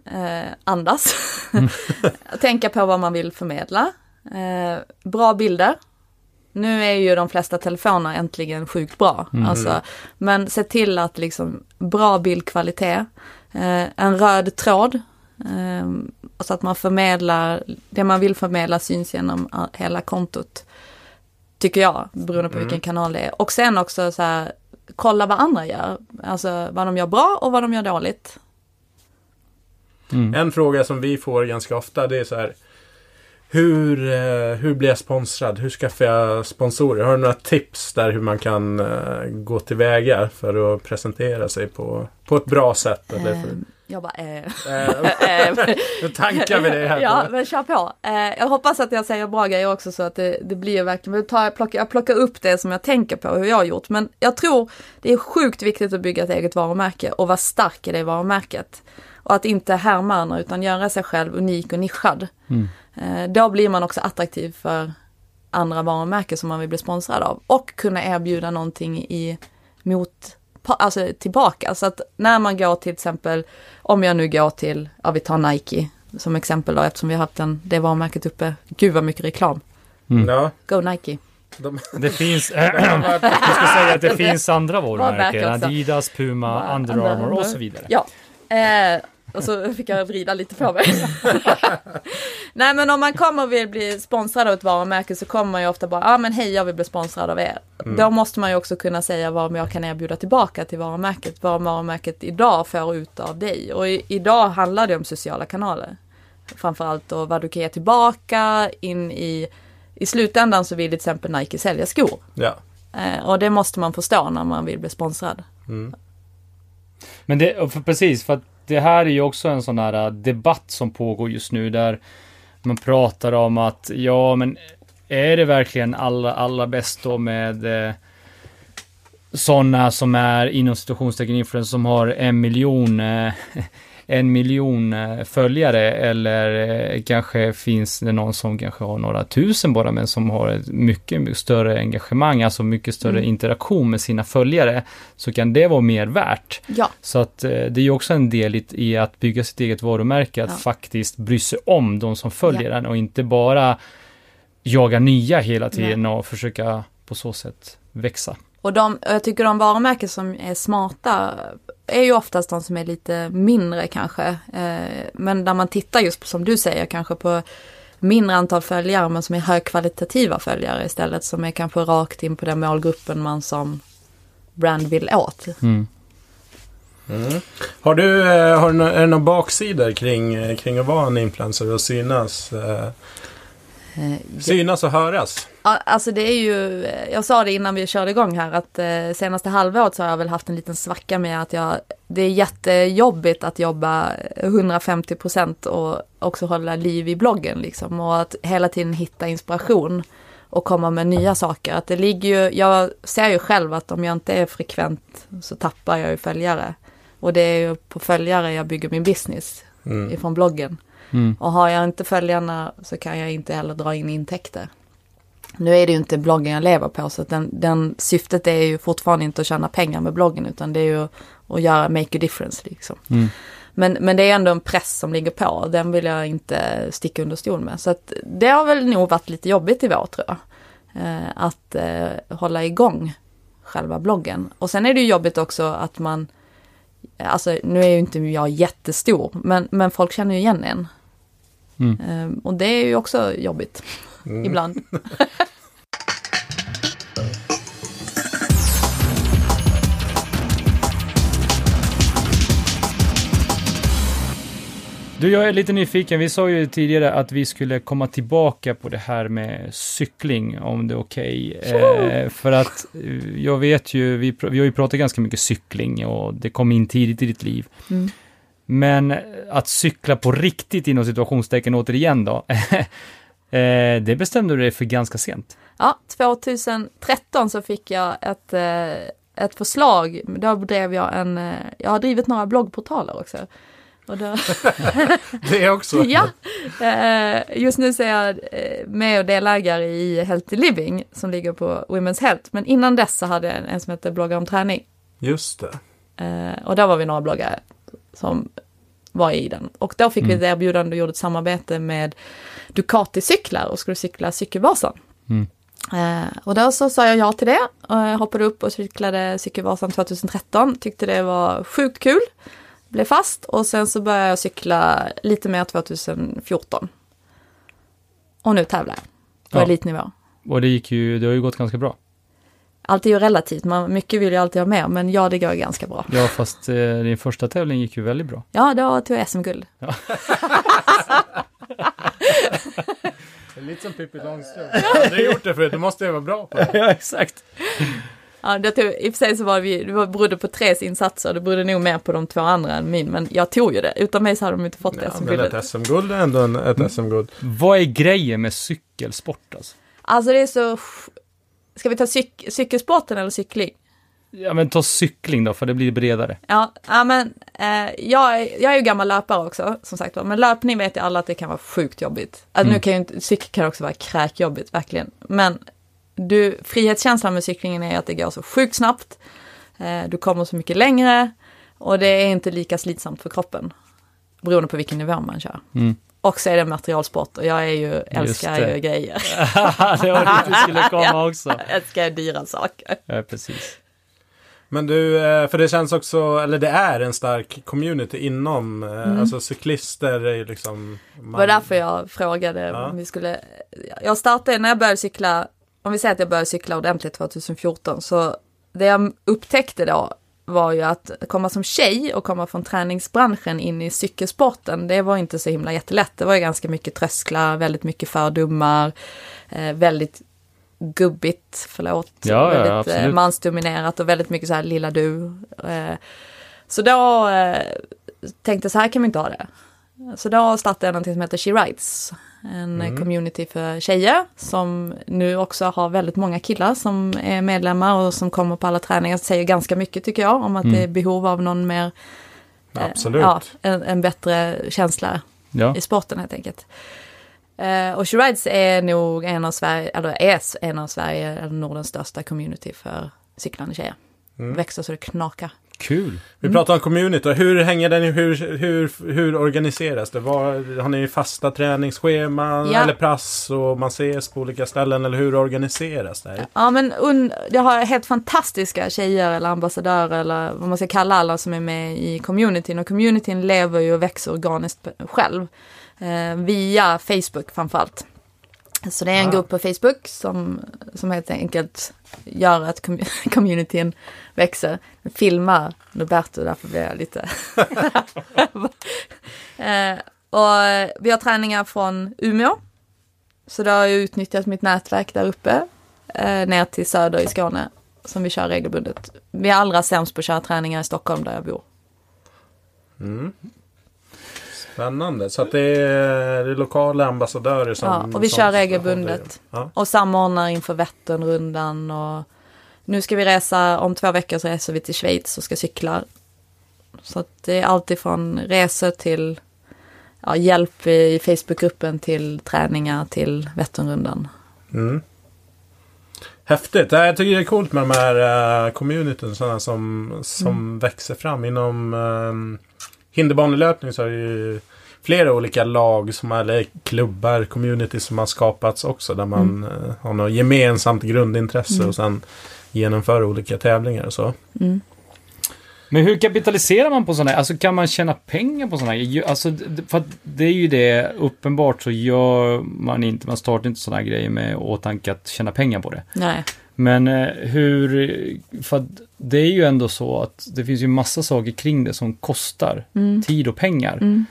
eh, andas, (laughs) tänka på vad man vill förmedla, eh, bra bilder. Nu är ju de flesta telefoner äntligen sjukt bra, alltså, men se till att liksom bra bildkvalitet, eh, en röd tråd, så att man förmedlar, det man vill förmedla syns genom hela kontot. Tycker jag, beroende på vilken kanal det är. Och sen också så här, kolla vad andra gör. Alltså vad de gör bra och vad de gör dåligt. En fråga som vi får ganska ofta det är så här. Hur, eh, hur blir jag sponsrad? Hur skaffar jag sponsorer? Har du några tips där hur man kan eh, gå tillväga för att presentera sig på, på ett bra sätt? Eller för, Eh, Jag bara, eh. eh, (laughs) eh, nu tankar vi det här. ja, men kör på. Jag hoppas att jag säger bra grejer också så att det, det blir verkligen, jag, tar, jag, plockar, jag plockar upp det som jag tänker på, hur jag har gjort. Men jag tror det är sjukt viktigt att bygga ett eget varumärke och vara stark i det varumärket. Och att inte härma andra utan göra sig själv unik och nischad. Eh, då blir man också attraktiv för andra varumärken som man vill bli sponsrad av. Och kunna erbjuda någonting i mot, alltså tillbaka. Så att när man går till exempel, om jag nu går till, ja vi tar Nike som exempel då eftersom vi har haft den, det varumärket uppe. Gud vad mycket reklam. Ja, Go Nike. de, Det finns, (laughs) jag ska säga att det (laughs) finns andra varumärken. Adidas, Puma, Under Armour och så vidare. Ja. Eh, och så fick jag vrida lite på mig. (laughs) Nej men om man kommer och vill bli sponsrad av ett varumärke så kommer man ju ofta bara, ja ah, men hej jag vill bli sponsrad av er. Då måste man ju också kunna säga vad jag kan erbjuda tillbaka till varumärket. Vad varumärket idag får ut av dig. Och i, idag handlar det om sociala kanaler. Framförallt och vad du kan ge tillbaka in i, i slutändan så vill till exempel Nike sälja skor. ja. Eh, och det måste man förstå när man vill bli sponsrad. Men det, för, precis, för att det här är ju också en sån här äh, debatt som pågår just nu där man pratar om att ja, men är det verkligen allra, allra bäst då med äh, eh, sådana som är inom situationstecken influencers som har en miljon eh, en miljon eh, följare eller eh, kanske finns det någon som kanske har några tusen bara men som har ett mycket, större engagemang, alltså mycket större Mm. interaktion med sina följare så kan det vara mer värt. Ja. Så att eh, det är ju också en del i, att bygga sitt eget varumärke, att Ja. faktiskt bry sig om de som följer den och inte bara jaga nya hela tiden och försöka på så sätt växa. Och, de, jag tycker de varumärken som är smarta är ju oftast de som är lite mindre kanske. Eh, men där man tittar just på, som du säger, kanske på mindre antal följare men som är högkvalitativa följare istället. Som är kanske rakt in på den målgruppen man som brand vill åt. Mm. Har du, eh, har du nå- är det några baksidor kring, eh, kring att vara en influencer och synas? Eh, Eh, synas och höras? Alltså det är ju, jag sa det innan vi körde igång här att eh, senaste halvåret så har jag väl haft en liten svacka med att jag, det är jättejobbigt att jobba 150 procent och också hålla liv i bloggen liksom och att hela tiden hitta inspiration och komma med nya saker. Att det ligger ju, jag ser ju själv att om jag inte är frekvent så tappar jag ju följare. Och det är ju på följare jag bygger min business Mm. ifrån bloggen. Mm. Och har jag inte följarna så kan jag inte heller dra in intäkter. Nu är det ju inte bloggen jag lever på så den, den syftet är ju fortfarande inte att tjäna pengar med bloggen utan det är ju att göra make a difference liksom. Mm. Men, men det är ändå en press som ligger på den vill jag inte sticka under stol med. Så att det har väl nog varit lite jobbigt i vår tror jag. Eh, att eh, hålla igång själva bloggen. Och sen är det ju jobbigt också att man, alltså nu är ju inte jag jättestor, men, men folk känner ju igen en. Mm. Eh, och det är ju också jobbigt ibland. (laughs) Du, jag är lite nyfiken. Vi sa ju tidigare att vi skulle komma tillbaka på det här med cykling, om det är okej. Eh, för att eh, jag vet ju, vi, vi har ju pratat ganska mycket cykling och det kom in tidigt i ditt liv. Mm. Men att cykla på riktigt inom situationstecken återigen då, (laughs) eh, det bestämde du dig för ganska sent. Ja, 2013 så fick jag ett, eh, ett förslag. Då drev jag en, eh, jag har drivit några bloggportaler också. Och då, (laughs) Det också? (laughs) ja, just nu så är jag med och delägare i Healthy Living som ligger på Women's Health. Men innan dess så hade jag en som heter Bloggar om träning. Just det. Och där var vi några bloggare som var i den. Och då fick vi ett erbjudande och gjorde ett samarbete med Ducati cyklar och skulle cykla Cykelvasan. Mm. Eh, och då så sa jag ja till det och jag hoppade upp och cyklade Cykelvasan 2013. Tyckte det var sjukt kul. Blev fast och sen så började jag cykla lite mer 2014. Och nu tävlar jag på Ja. elitnivå. Och det gick ju, det har ju gått ganska bra. Allt är ju relativt, man, mycket vill ju alltid ha mer, men ja, det går ganska bra. Ja, fast eh, din första tävling gick ju väldigt bra. Ja, då tog jag SM-guld. (laughs) Lite som Pippi Långstrump. Jag har gjort det förut, då måste jag vara bra på det. ja, exakt. Ja, det tog, I och för sig så var vi, det var- berodde på tres insatser, det berodde nog mer på de två andra än min, men jag tog ju det. Utan mig så hade de inte fått Ja, men SM-guldet. ett SM-guld är ändå en, ett SM-guld. Vad är grejen med cykelsport alltså? Alltså det är så... Ska vi ta cyk, cykelsporten eller cykling? Ja, men ta cykling då, för det blir bredare. Ja, ja men eh, jag, är- jag är ju gammal löpare också, som sagt var. Men löpning vet jag alla att det kan vara sjukt jobbigt. Alltså, Mm. Nu kan ju inte, cykel kan också vara kräkjobbigt, verkligen. Men du, frihetskänslan med cyklingen är att det går så sjukt snabbt. Eh, du kommer så mycket längre och det är inte lika slitsamt för kroppen. Beroende på vilken nivå man kör. Mm. Och så är det materialsport och jag är ju, älskar ju grejer. (laughs) det var dit vi skulle komma (laughs) också. Jag älskar dyra saker. Ja, precis. Men du, eh, för det känns också, eller det är en stark community inom, eh, alltså cyklister är ju liksom... Det var därför jag frågade Ja. om vi skulle... Jag startade, när jag började cykla, om vi säger att jag började cykla ordentligt 2014, så det jag upptäckte då var ju att komma som tjej och komma från träningsbranschen in i cykelsporten, det var inte så himla jättelätt. Det var ju ganska mycket trösklar, väldigt mycket fördomar, eh, väldigt gubbigt, förlåt, Ja, ja, väldigt absolut. eh, mansdominerat och väldigt mycket så här lilla du. Eh, så då tänkte så här kan vi inte ha det. Så då startade jag någonting som heter She Rides. En Mm. community för tjejer som nu också har väldigt många killar som är medlemmar och som kommer på alla träningar. Det säger ganska mycket tycker jag om att Mm. det är behov av någon mer, eh, Absolut. ja, en, en bättre känsla Ja, i sporten helt enkelt. Eh, och She Rides är nog en av Sverige, eller är en av Sverige, eller Nordens största community för cyklande tjejer. Mm. Växer så det knakar. Kul. Vi pratar om community, hur hänger den, hur, hur, hur organiseras det? Var, har ni fasta träningsscheman Ja. eller pass och man ses på olika ställen eller hur organiseras det? Ja men un, jag har helt fantastiska tjejer eller ambassadörer eller vad man ska kalla alla som är med i communityn. Och communityn lever ju och växer organiskt själv. Eh, via Facebook framförallt. Så det är en grupp på Facebook som, som helt enkelt gör att com- (laughs) communityn växer. Filmar Roberto, därför blir jag lite... (laughs) eh, och vi har träningar från Umeå. Så då har jag utnyttjat mitt nätverk där uppe eh, ner till söder i Skåne som vi kör regelbundet. Vi är allra sämst på att köra träningar i Stockholm där jag bor. Mm. Spännande. Så att det är, det är lokala ambassadörer som... Ja, och vi som kör regelbundet. det. Ja. Och samordnar inför Vätternrundan och nu ska vi resa, om två veckor så reser vi till Schweiz och ska cykla. Så att det är alltid från resor till ja, hjälp i Facebookgruppen till träningar till Vätternrundan. Mm. Häftigt. Ja, Jag tycker det är coolt med de här uh, communityn som, som Mm. växer fram. Inom uh, hinderbanelöpning så är det ju flera olika lag som eller klubbar, community som har skapats också. Där man Mm. eh, har något gemensamt grundintresse och sen genomför olika tävlingar och så. Mm. Men hur kapitaliserar man på sådana här? Alltså kan man tjäna pengar på sådana här? Alltså, för att det är ju det, uppenbart så gör man inte, man startar inte sådana här grejer med åtanke att tjäna pengar på det. Nej. Men eh, hur, för det är ju ändå så att det finns ju massa saker kring det som kostar Mm. tid och pengar. Mm.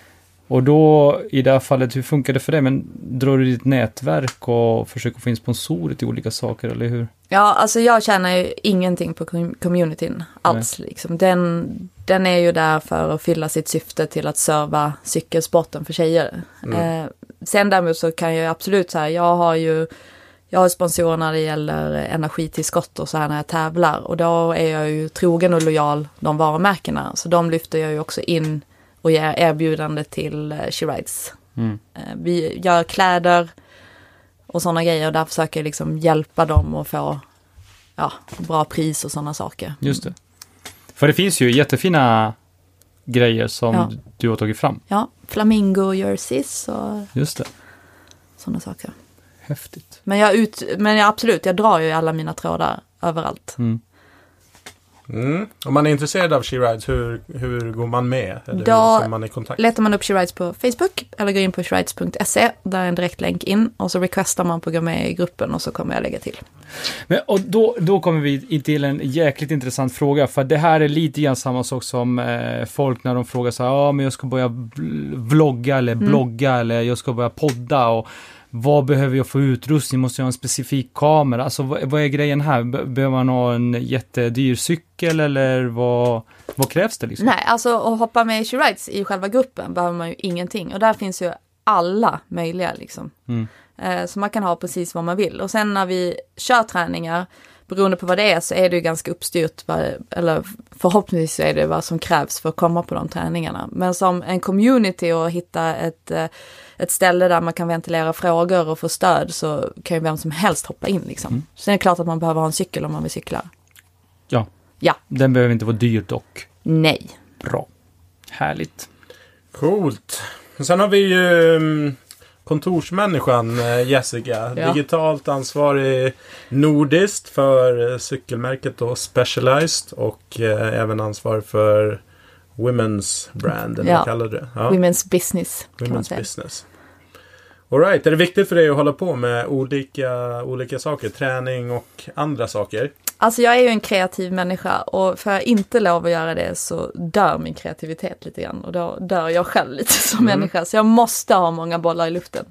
Och då, i det här fallet, hur funkar det för dig? Men drar du ditt nätverk och försöker få in sponsorer till olika saker, eller hur? Ja, alltså jag tjänar ju ingenting på com- communityn alls. Liksom. Den, den är ju där för att fylla sitt syfte till att serva cykelsporten för tjejer. Eh, sen däremot så kan jag ju absolut säga, jag har ju jag har sponsorer när det gäller energitillskott och så här när jag tävlar och då är jag ju trogen och lojal de varumärkena. Så de lyfter jag ju också in och ger erbjudande till eh, She Rides. Mm. Eh, Vi gör kläder och sådana grejer och där försöker jag liksom hjälpa dem att få ja, bra pris och sådana saker. Just det. För det finns ju jättefina grejer som Ja. du har tagit fram. Ja, flamingo jerseys och Just det. sådana saker. Häftigt. Men jag, ut, men jag absolut, jag drar ju alla mina trådar överallt. Mm. Mm. Om man är intresserad av She Rides, hur, hur går man med? Eller Då- man i kontakt? Letar man upp She Rides på Facebook eller går in på sherides.se, där är en direkt länk in och så requestar man på att gå med i gruppen och så kommer jag lägga till. Men, och då, då kommer vi till en jäkligt intressant fråga, för det här är lite grann samma sak som eh, folk när de frågar så här, ja men jag ska börja vlogga eller blogga eller jag ska börja podda och vad behöver jag för utrustning? Måste jag ha en specifik kamera? Alltså vad, vad är grejen här? Be- behöver man ha en jättedyr cykel eller vad, vad krävs det liksom? Nej, alltså att hoppa med i She Rides i själva gruppen behöver man ju ingenting och där finns ju alla möjliga liksom. Mm. Eh, Så man kan ha precis vad man vill. Och sen när vi kör träningar, beroende på vad det är, så är det ju ganska uppstyrt, eller förhoppningsvis så är det vad som krävs för att komma på de träningarna. Men som en community och hitta ett, eh, ett ställe där man kan ventilera frågor och få stöd så kan ju vem som helst hoppa in liksom. Sen är det klart att man behöver ha en cykel om man vill cykla. Ja, Ja, den behöver inte vara dyr dock. nej. Bra. Härligt. Coolt. Och Sen har vi ju mm, kontorsmänniskan eh, Jessica. Ja. Digitalt ansvarig nordiskt för eh, cykelmärket då Specialized och eh, även ansvarig för Women's Brand, eller Ja. vad kallar du det? Ja, Women's business Women's. Business. Alright, är det viktigt för dig att hålla på med olika, olika saker? Träning och andra saker? Alltså jag är ju en kreativ människa och får jag inte lov att göra det så dör min kreativitet lite grann och då dör jag själv lite (laughs) som Mm. människa. Så jag måste ha många bollar i luften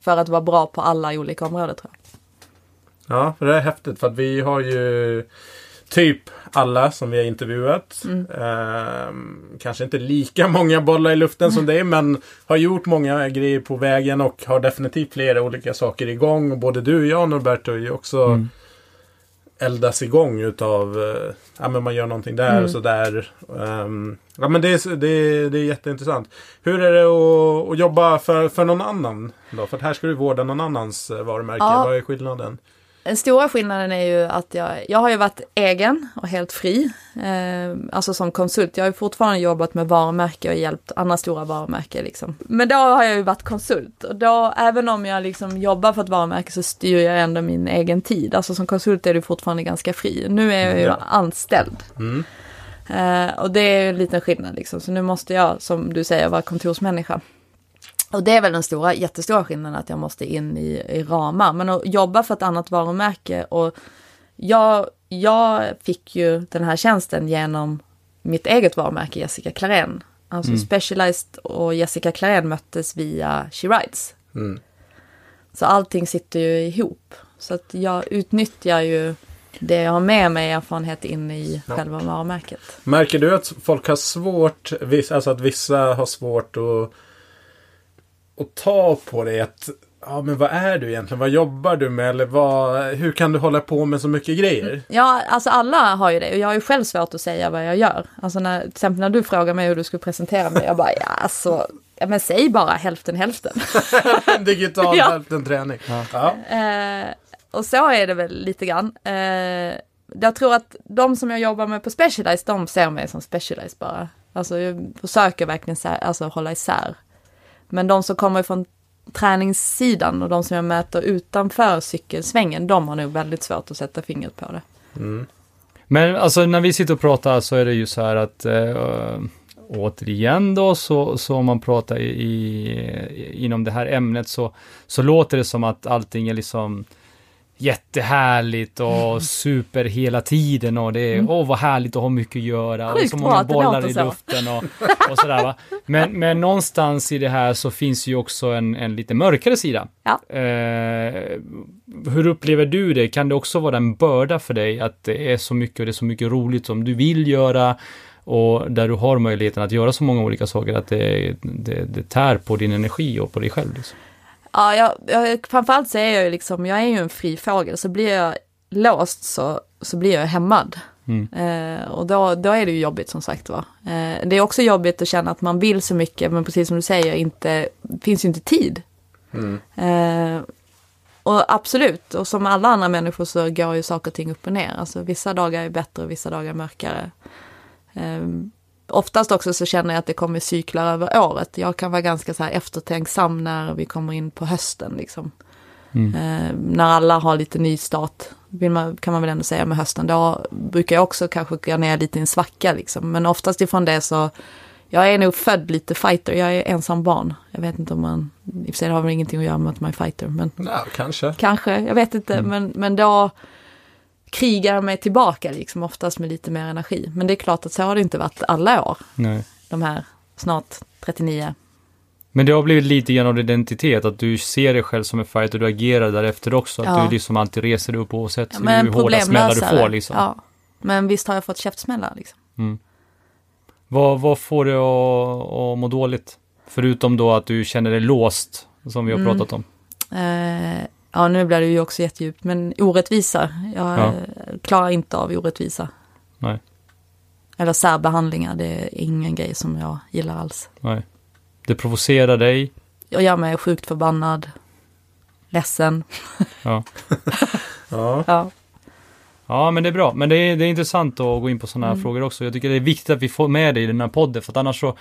för att vara bra på alla olika områden tror jag. Ja, för det är häftigt för att vi har ju typ alla som vi har intervjuat. Ehm, kanske inte lika många bollar i luften som dig men har gjort många grejer på vägen och har definitivt flera olika saker igång. Och både du och jag Norberto är ju också Mm. eldas igång utav eh, ja men man gör någonting där och sådär. Ehm, ja men det är, det, är, det är jätteintressant. Hur är det att, att jobba för, för någon annan då? För att här ska du vårda någon annans eh, varumärke. Ja. Vad är skillnaden? Den stora skillnaden är ju att jag, jag har ju varit egen och helt fri, eh, alltså som konsult. Jag har ju fortfarande jobbat med varumärke och hjälpt andra stora varumärken liksom. Men då har jag ju varit konsult och då, även om jag liksom jobbar för ett varumärke så styr jag ändå min egen tid. Alltså som konsult är du fortfarande ganska fri. Nu är jag ju Ja. anställd. Mm. Eh, och det är ju en liten skillnad liksom. Så nu måste jag, som du säger, vara kontorsmänniska. Och det är väl den stora, jättestora skillnaden att jag måste in i, i ramar. Men att jobba för ett annat varumärke och jag, jag fick ju den här tjänsten genom mitt eget varumärke Jessica Clarén. Alltså Specialized och Jessica Clarén möttes via She Rides. Mm. Så allting sitter ju ihop. Så att jag utnyttjar ju det jag har med mig erfarenhet in i Ja. själva varumärket. Märker du att folk har svårt, alltså att vissa har svårt att, att ta på det? Att, ja, men vad är du egentligen? Vad jobbar du med? Eller vad, hur kan du hålla på med så mycket grejer? Ja, alltså alla har ju det och jag har ju själv svårt att säga vad jag gör. Alltså när, till exempel när du frågar mig hur du skulle presentera mig, jag bara ja alltså, ja, men säg bara hälften hälften. (laughs) Digital (laughs) Ja. hälften träning. Ja. Eh, och så är det väl lite grann. Eh, jag tror att de som jag jobbar med på Specialized, de ser mig som Specialized bara. Alltså jag försöker verkligen alltså, hålla isär. Men de som kommer från träningssidan och de som jag möter utanför cykelsvängen, de har nog väldigt svårt att sätta fingret på det. Mm. Men alltså när vi sitter och pratar så är det ju så här att eh, återigen då så, så om man pratar i, i, inom det här ämnet så, så låter det som att allting är liksom jättehärligt och super hela tiden och det är, åh vad härligt att ha mycket att göra och Sjukt så bra många bollar i så. luften och, och sådär va. Men, men någonstans i det här så finns ju också en, en lite mörkare sida. Ja. Eh, hur upplever du det? Kan det också vara en börda för dig att det är så mycket och det är så mycket roligt som du vill göra och där du har möjligheten att göra så många olika saker att det, det, det tär på din energi och på dig själv? Liksom. Ja, jag, jag, framförallt så är jag ju liksom, jag är ju en fri fågel, så blir jag låst så, så blir jag hämmad. Mm. Eh, och då, då är det ju jobbigt som sagt var. Eh, det är också jobbigt att känna att man vill så mycket, men precis som du säger, inte, finns ju inte tid. Mm. Eh, och absolut, och som alla andra människor så går ju saker och ting upp och ner. Alltså vissa dagar är bättre och vissa dagar är mörkare. Eh, oftast också så känner jag att det kommer cyklar över året. Jag kan vara ganska så här eftertänksam när vi kommer in på hösten liksom. Mm. Eh, när alla har lite nystart, man, kan man väl ändå säga med hösten, då brukar jag också kanske gå ner lite i en svacka liksom. Men oftast ifrån det så, jag är nog född lite fighter, jag är ensam barn. Jag vet inte om man, i och för sig har väl ingenting att göra med att man är fighter, men Ja, kanske. kanske, jag vet inte, men, men då krigar mig tillbaka liksom oftast med lite mer energi. Men det är klart att så har det inte varit alla år, Nej. de här snart 39. Men det har blivit lite grann av identitet, att du ser dig själv som en fighter, du agerar därefter också. Att Ja. du liksom alltid reser dig upp oavsett Ja, hur hårda smällar du får. Liksom. Ja. Men visst har jag fått käftsmällar liksom. Vad, vad får dig att, att må dåligt? Förutom då att du känner dig låst, som vi har Mm. pratat om. Eh, ja, nu blir det ju också jättedjupt, men orättvisa. Jag Ja. klarar inte av orättvisa. Nej. Eller särbehandlingar, det är ingen grej som jag gillar alls. Nej. Det provocerar dig. Jag gör mig sjukt förbannad, ledsen. Ja. (laughs) Ja. Ja, Ja, men det är bra. Men det är, det är intressant att gå in på sådana här Mm. frågor också. Jag tycker det är viktigt att vi får med det i den här podden, för att annars så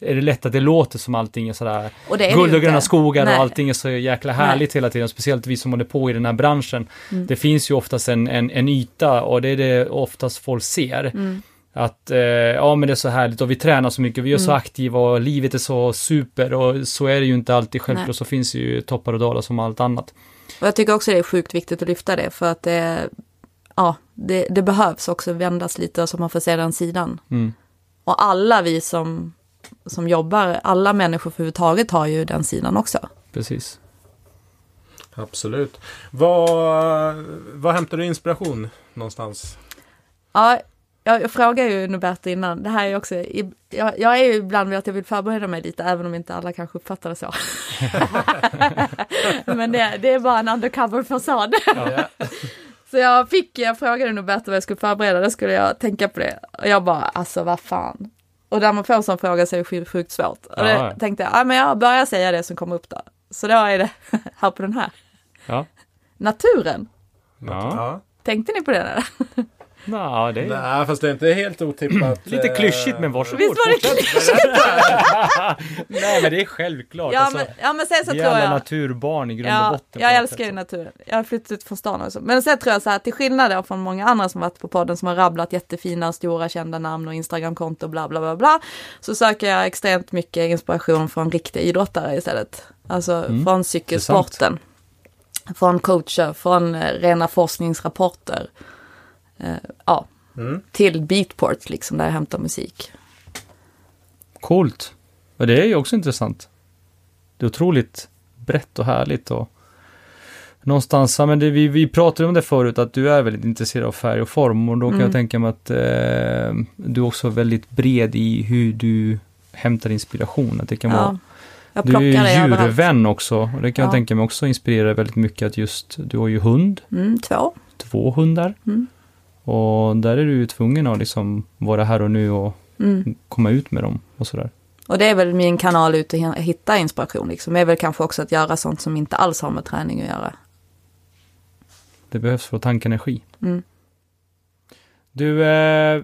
är det lätt att det låter som allting är sådär och det är guld och gröna skogar Nej. och allting är så jäkla härligt hela tiden. Speciellt vi som håller på i den här branschen. Mm. Det finns ju oftast en, en, en yta och det är det oftast folk ser. Mm. Att eh, ja men det är så härligt och vi tränar så mycket, vi är så Mm. aktiva och livet är så super och så är det ju inte alltid. Självklart Nej. så finns det ju toppar och dalar som allt annat. Och jag tycker också det är sjukt viktigt att lyfta det för att det, ja, det, det behövs också vändas lite så man får se den sidan. Mm. Och alla vi som, som jobbar, alla människor överhuvudtaget har ju den sidan också. Precis. Absolut. Vad, vad hämtar du inspiration någonstans? Ja, jag, jag frågar ju Noberto innan, det här är också, jag, jag är ju ibland med att jag vill förbereda mig lite, även om inte alla kanske uppfattar det så. (laughs) (laughs) Men det, det är bara en undercover fasad. Så jag fick, jag frågade Noberto vad jag skulle förbereda, då skulle jag tänka på det. Och jag bara, alltså vad fan. Och när man får en sån fråga så är det sjukt, svårt. Och Ja, ja. tänkte jag, ja men jag börjar säga det som kommer upp då. Så då är det (laughs) här på den här. Ja. Naturen. Ja. Tänkte ni på det? Där? (laughs) Ja, det är Nej, fast det är inte helt otippat. (clears throat) lite eh, klyschigt men varsågod. Visst var det fortsätt. (laughs) Nej men det är självklart. Ja, alltså, men, ja men sen så vi är tror alla jag. naturbarn i grund och Ja, botten. på jag älskar ju naturen. Jag har flyttat ut från stan också. Men sen tror jag så här, till skillnad då från många andra som varit på podden som har rabblat jättefina, stora, kända namn och Instagramkonto bla bla bla bla. Så söker jag extremt mycket inspiration från riktiga idrottare istället. Alltså Mm, från cykelsporten. Från coacher, från eh, rena forskningsrapporter. Eh, ja, Mm. till Beatport liksom, där jag hämtar musik. Coolt. Och det är ju också intressant. Det är otroligt brett och härligt och någonstans, men det, vi, vi pratade om det förut, att du är väldigt intresserad av färg och form och då kan Mm. jag tänka mig att eh, du är också väldigt bred i hur du hämtar inspiration. Att det kan vara Ja, jag Du är ju djurvän också och det kan jag Ja. tänka mig också inspirerar väldigt mycket att just, du har ju hund, Mm, två. två hundar. Mm. Och där är du ju tvungen att liksom vara här och nu och Mm. komma ut med dem och sådär. Och det är väl min kanal ut att hi- hitta inspiration liksom. Det är väl kanske också att göra sånt som inte alls har med träning att göra. Det behövs för att tanka energi. Mm. Du, eh,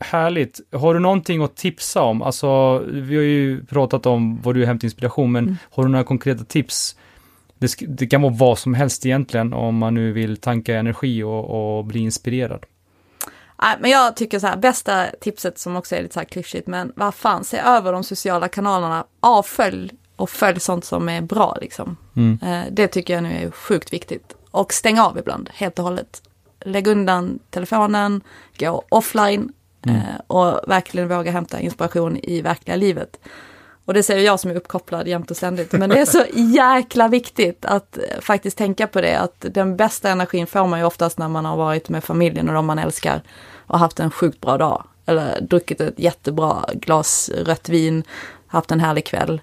härligt. Har du någonting att tipsa om? Alltså, vi har ju pratat om vad du hämtar inspiration, men Mm. har du några konkreta tips? Det, det kan vara vad som helst egentligen, om man nu vill tanka energi och, och bli inspirerad. Nej, men jag tycker så här, bästa tipset som också är lite så här klyschigt, men vad fan, se över de sociala kanalerna, avfölj och följ sånt som är bra liksom. Mm. Eh, det tycker jag nu är sjukt viktigt. Och stäng av ibland, helt och hållet. Lägg undan telefonen, gå offline Mm. eh, och verkligen våga hämta inspiration i verkliga livet. Och det säger jag som är uppkopplad jämt och ständigt. Men det är så jäkla viktigt att eh, faktiskt tänka på det. Att den bästa energin får man ju oftast när man har varit med familjen och de man älskar. Och haft en sjukt bra dag. Eller druckit ett jättebra glas rött vin. Haft en härlig kväll.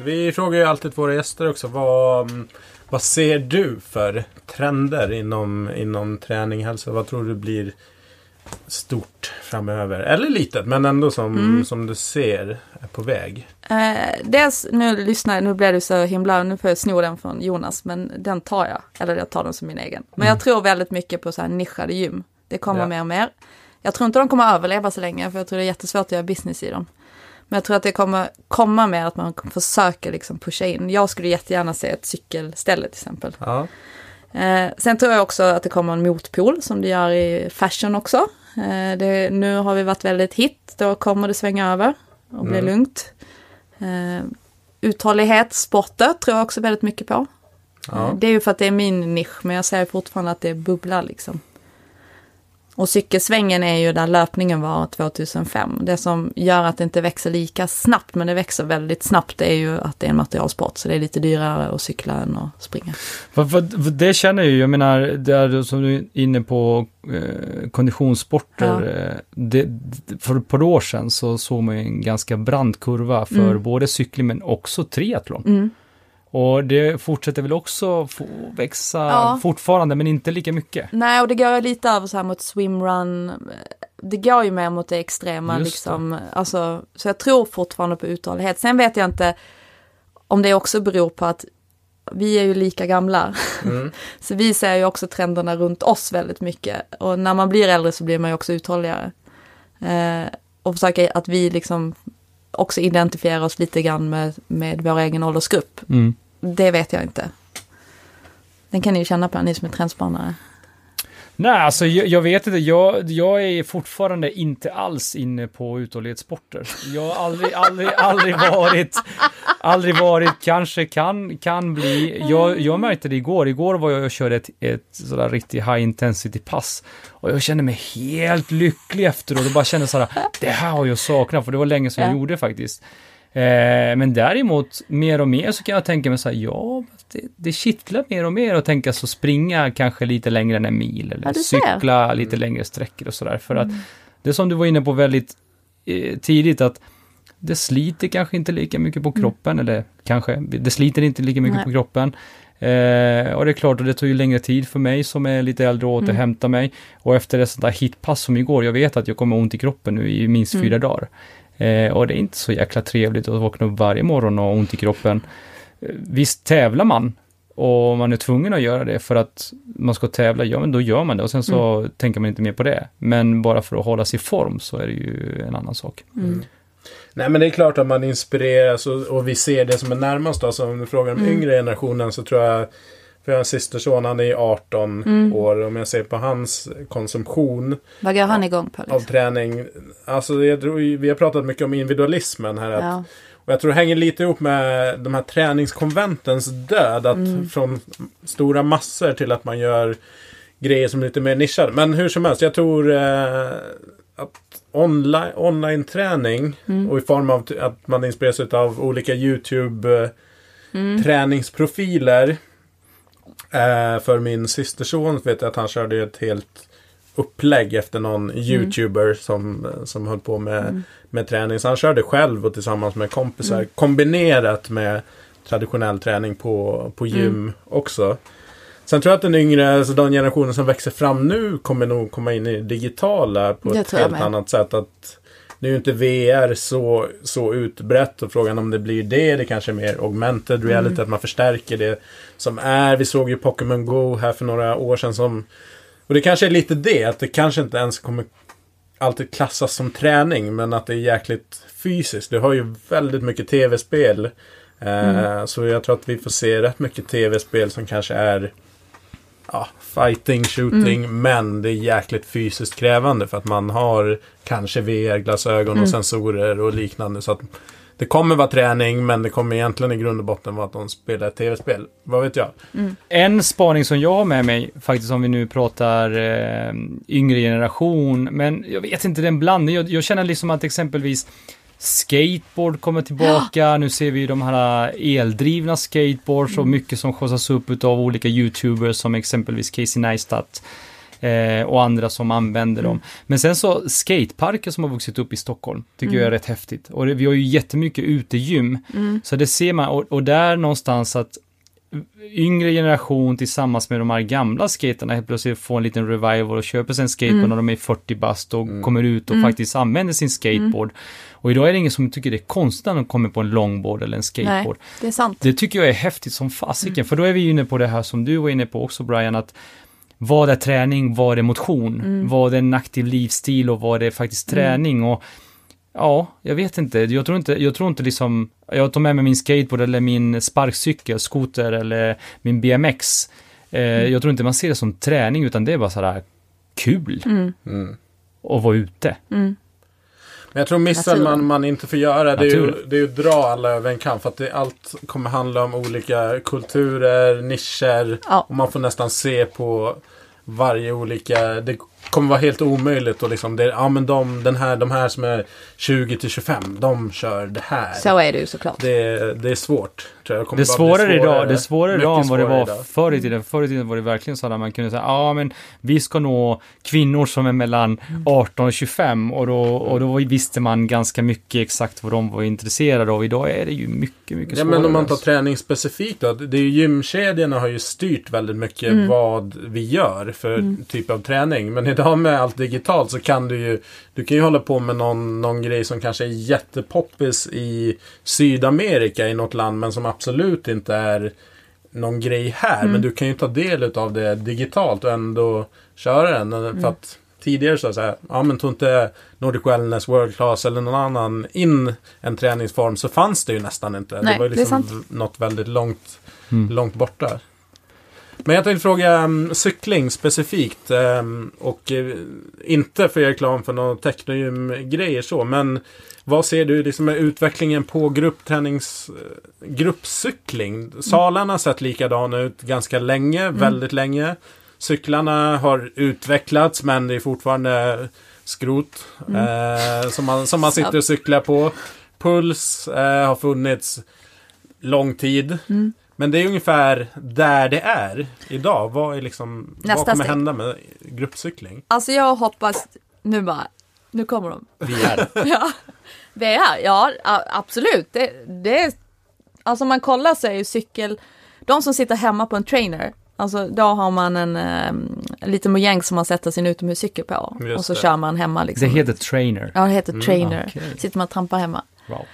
Så vi frågar ju alltid våra gäster också. Vad, mm, vad ser du för trender inom, inom träning, hälsa? Vad tror du blir stort framöver. Eller litet, men ändå som, Mm. som du ser är på väg. Eh, dels, nu lyssnar nu blir det så himla, nu får jag sno den från Jonas, men den tar jag. Eller jag tar den som min egen. Men jag tror väldigt mycket på så här nischade gym. Det kommer Mm. Ja. mer och mer. Jag tror inte de kommer överleva så länge, för jag tror det är jättesvårt att göra business i dem. Men jag tror att det kommer komma mer att man försöker liksom pusha in. Jag skulle jättegärna se ett cykelställe till exempel. Ja. Eh, sen tror jag också att det kommer en motpol som det gör i fashion också. Eh, det, nu har vi varit väldigt hit, då kommer det svänga över och bli Mm. lugnt. Eh, uthållighet, sporter tror jag också väldigt mycket på. Ja. Det är ju för att det är min nisch, men jag säger fortfarande att det är bubbla liksom. Och cykelsvängen är ju där löpningen var 2005. Det som gör att det inte växer lika snabbt, men det växer väldigt snabbt, är ju att det är en materialsport. Så det är lite dyrare att cykla än att springa. Det känner jag ju, jag menar, det är som du är inne på eh, konditionssporter. Ja. Eh, det, det- för ett par år sedan så såg man ju en ganska brant kurva för Mm. både cykling men också triathlon. Mm. Och det fortsätter väl också få växa Ja. fortfarande, men inte lika mycket. Nej, och det går lite över så här mot swimrun. Det går ju mer mot det extrema Just liksom. Alltså, så jag tror fortfarande på uthållighet. Sen vet jag inte om det också beror på att vi är ju lika gamla. Mm. (laughs) Så vi ser ju också trenderna runt oss väldigt mycket. Och när man blir äldre så blir man ju också uthålligare. Eh, och försöka att vi liksom också identifierar oss lite grann med, med vår egen åldersgrupp. Mm. Det vet jag inte. Den kan ni ju känna på, ni som är trendspanare. Nej, alltså jag, jag vet inte. Jag, jag är fortfarande inte alls inne på uthållighetssporter. Jag har aldrig, aldrig, aldrig varit, aldrig varit, kanske kan, kan bli. Jag, jag märkte det igår. Igår var jag och körde ett, ett sådär riktigt high intensity pass. Och jag kände mig helt lycklig efteråt och bara kände sådär, det här har jag saknat, för det var länge sedan jag Ja. gjorde faktiskt. Eh, men däremot, mer och mer så kan jag tänka mig så här, ja, det, det kittlar mer och mer att tänka så springa kanske lite längre än en mil eller Ja, du ser. Mm. cykla lite längre sträckor och sådär. För att det som du var inne på väldigt eh, tidigt att det sliter kanske inte lika mycket på kroppen, eller kanske, det sliter inte lika mycket Nej. på kroppen. Eh, och det är klart, och det tog ju längre tid för mig som är lite äldre att återhämta mig. Och efter ett sånt där hitpass som igår, jag vet att jag kommer ont i kroppen nu i minst fyra dagar. Eh, och det är inte så jäkla trevligt att vakna upp varje morgon och ha ont i kroppen. Visst tävlar man och man är tvungen att göra det för att man ska tävla, ja men då gör man det och sen så tänker man inte mer på det. Men bara för att hålla sig i form så är det ju en annan sak. Mm. Nej men det är klart att man inspireras och, och vi ser det som är närmast. Alltså, om du frågar om yngre generationen så tror jag för jag har en systerson, han är 18 år. Om jag ser på hans konsumtion Vad går han igång på? av Liksom? träning. Alltså jag tror, vi har pratat mycket om individualismen här. Att, Ja. Och jag tror det hänger lite ihop med de här träningskonventens död. Att Mm. från stora massor till att man gör grejer som är lite mer nischade. Men hur som helst, jag tror eh, att online, online-träning Mm. och i form av att man inspireras av olika YouTube eh, Mm. träningsprofiler. Eh, för min systerson vet jag att han körde ett helt upplägg efter någon YouTuber som, som höll på med, med träning. Så han körde själv och tillsammans med kompisar kombinerat med traditionell träning på, på gym också. Sen tror jag att den yngre, alltså den generationen som växer fram nu kommer nog komma in i det digitala på Det ett helt med. annat sätt. Att nu är ju inte VR så, så utbrett och frågan om det blir det, det kanske är mer augmented reality, Mm. att man förstärker det som är. Vi såg ju Pokémon Go här för några år sedan som och det kanske är lite det, att det kanske inte ens kommer alltid klassas som träning, men att det är jäkligt fysiskt. Du har ju väldigt mycket tv-spel. Eh, Så jag tror att vi får se rätt mycket tv-spel som kanske är ja, fighting, shooting, men det är jäkligt fysiskt krävande för att man har kanske VR-glasögon och sensorer och liknande. Så att det kommer vara träning, men det kommer egentligen i grund och botten vara att de spelar ett tv-spel. Vad vet jag? En spaning som jag har med mig, faktiskt om vi nu pratar eh, yngre generation, men jag vet inte, den blandning. Jag, jag känner liksom att exempelvis skateboard kommer tillbaka, nu ser vi ju de här eldrivna skateboards och mycket som skjutsas upp av olika YouTubers som exempelvis Casey Neistat. Eh, och andra som använder dem. Men sen så skateparker som har vuxit upp i Stockholm, tycker jag är rätt häftigt. Och det, vi har ju jättemycket utegym. Så det ser man, och, och där någonstans att yngre generation tillsammans med de här gamla skaterna helt plötsligt får en liten revival och köper sig en skateboard när de är 40 bast och kommer ut och faktiskt använder sin skateboard. Och idag är det ingen som tycker det är konstigt när de kommer på en longboard eller en Nej, skateboard. det är sant. Det tycker jag är häftigt som fasiken, för då är vi inne på det här som du var inne på också Brian, att vad är träning, vad är motion, vad är en aktiv livsstil och vad är faktiskt träning och Ja, jag vet inte. Jag tror inte, jag tror inte liksom, jag tar med mig min skateboard eller min sparkcykel, skoter eller min BMX. Eh, Jag tror inte man ser det som träning utan det är bara sådär kul Mm. att vara ute. Men jag tror missen Natur. man, man inte får göra det är, ju, det är ju att dra alla över en kam. För att det, allt kommer handla om olika kulturer, nischer. Ja. Och man får nästan se på varje olika... Det kommer vara helt omöjligt och liksom... Det, ja men de, den här, de här som är 20 till 25, de kör det här. Så är det ju såklart. Det, det är svårt. Tror jag. Det är bara bli svårare idag, det är svårare idag än vad det svårare var idag. förr i tiden. Förr i tiden var det verkligen så att man kunde säga, ja men vi ska nå kvinnor som är mellan Mm. 18 och 25 och då, och då visste man ganska mycket exakt vad de var intresserade av. Idag är det ju mycket, mycket Ja, svårare. men om man tar träning specifikt då. Det är ju gymkedjorna har ju styrt väldigt mycket Mm. vad vi gör för typ av träning. Men (laughs) idag med allt digitalt så kan du ju Du kan ju hålla på med någon, någon grej som kanske är jättepoppis i Sydamerika i något land men som absolut inte är någon grej här. Mm. Men du kan ju ta del av det digitalt och ändå köra den. Mm. För att tidigare så, så här, ja men tog inte Nordic Wellness, World Class eller någon annan in en träningsform så fanns det ju nästan inte. Nej, det var ju det liksom v- något väldigt långt, Mm. långt borta. Men jag tänkte fråga um, cykling specifikt. ehm, och eh, inte för reklam för någon technogym-grejer så. Men vad ser du liksom med utvecklingen på grupptränings... eh, gruppcykling? Salarna har sett likadana ut ganska länge, väldigt länge. Cyklarna har utvecklats men det är fortfarande skrot eh, som, man, som man sitter och (laughs) cyklar på. Puls eh, har funnits lång tid. Mm. Men det är ungefär där det är idag. Vad, är liksom, vad Nästa kommer steg. hända med gruppcykling? Alltså jag hoppas, nu bara, nu kommer de. Vi är (laughs) Ja, VR, ja a- absolut. Det, det är, alltså om man kollar så är ju cykel, de som sitter hemma på en trainer, alltså då har man en, en liten mojäng som man sätter sin utomhuscykel på. Just och så det. kör man hemma Det liksom. heter trainer. Ja, det heter trainer. okej. Sitter man och trampar hemma. Wow.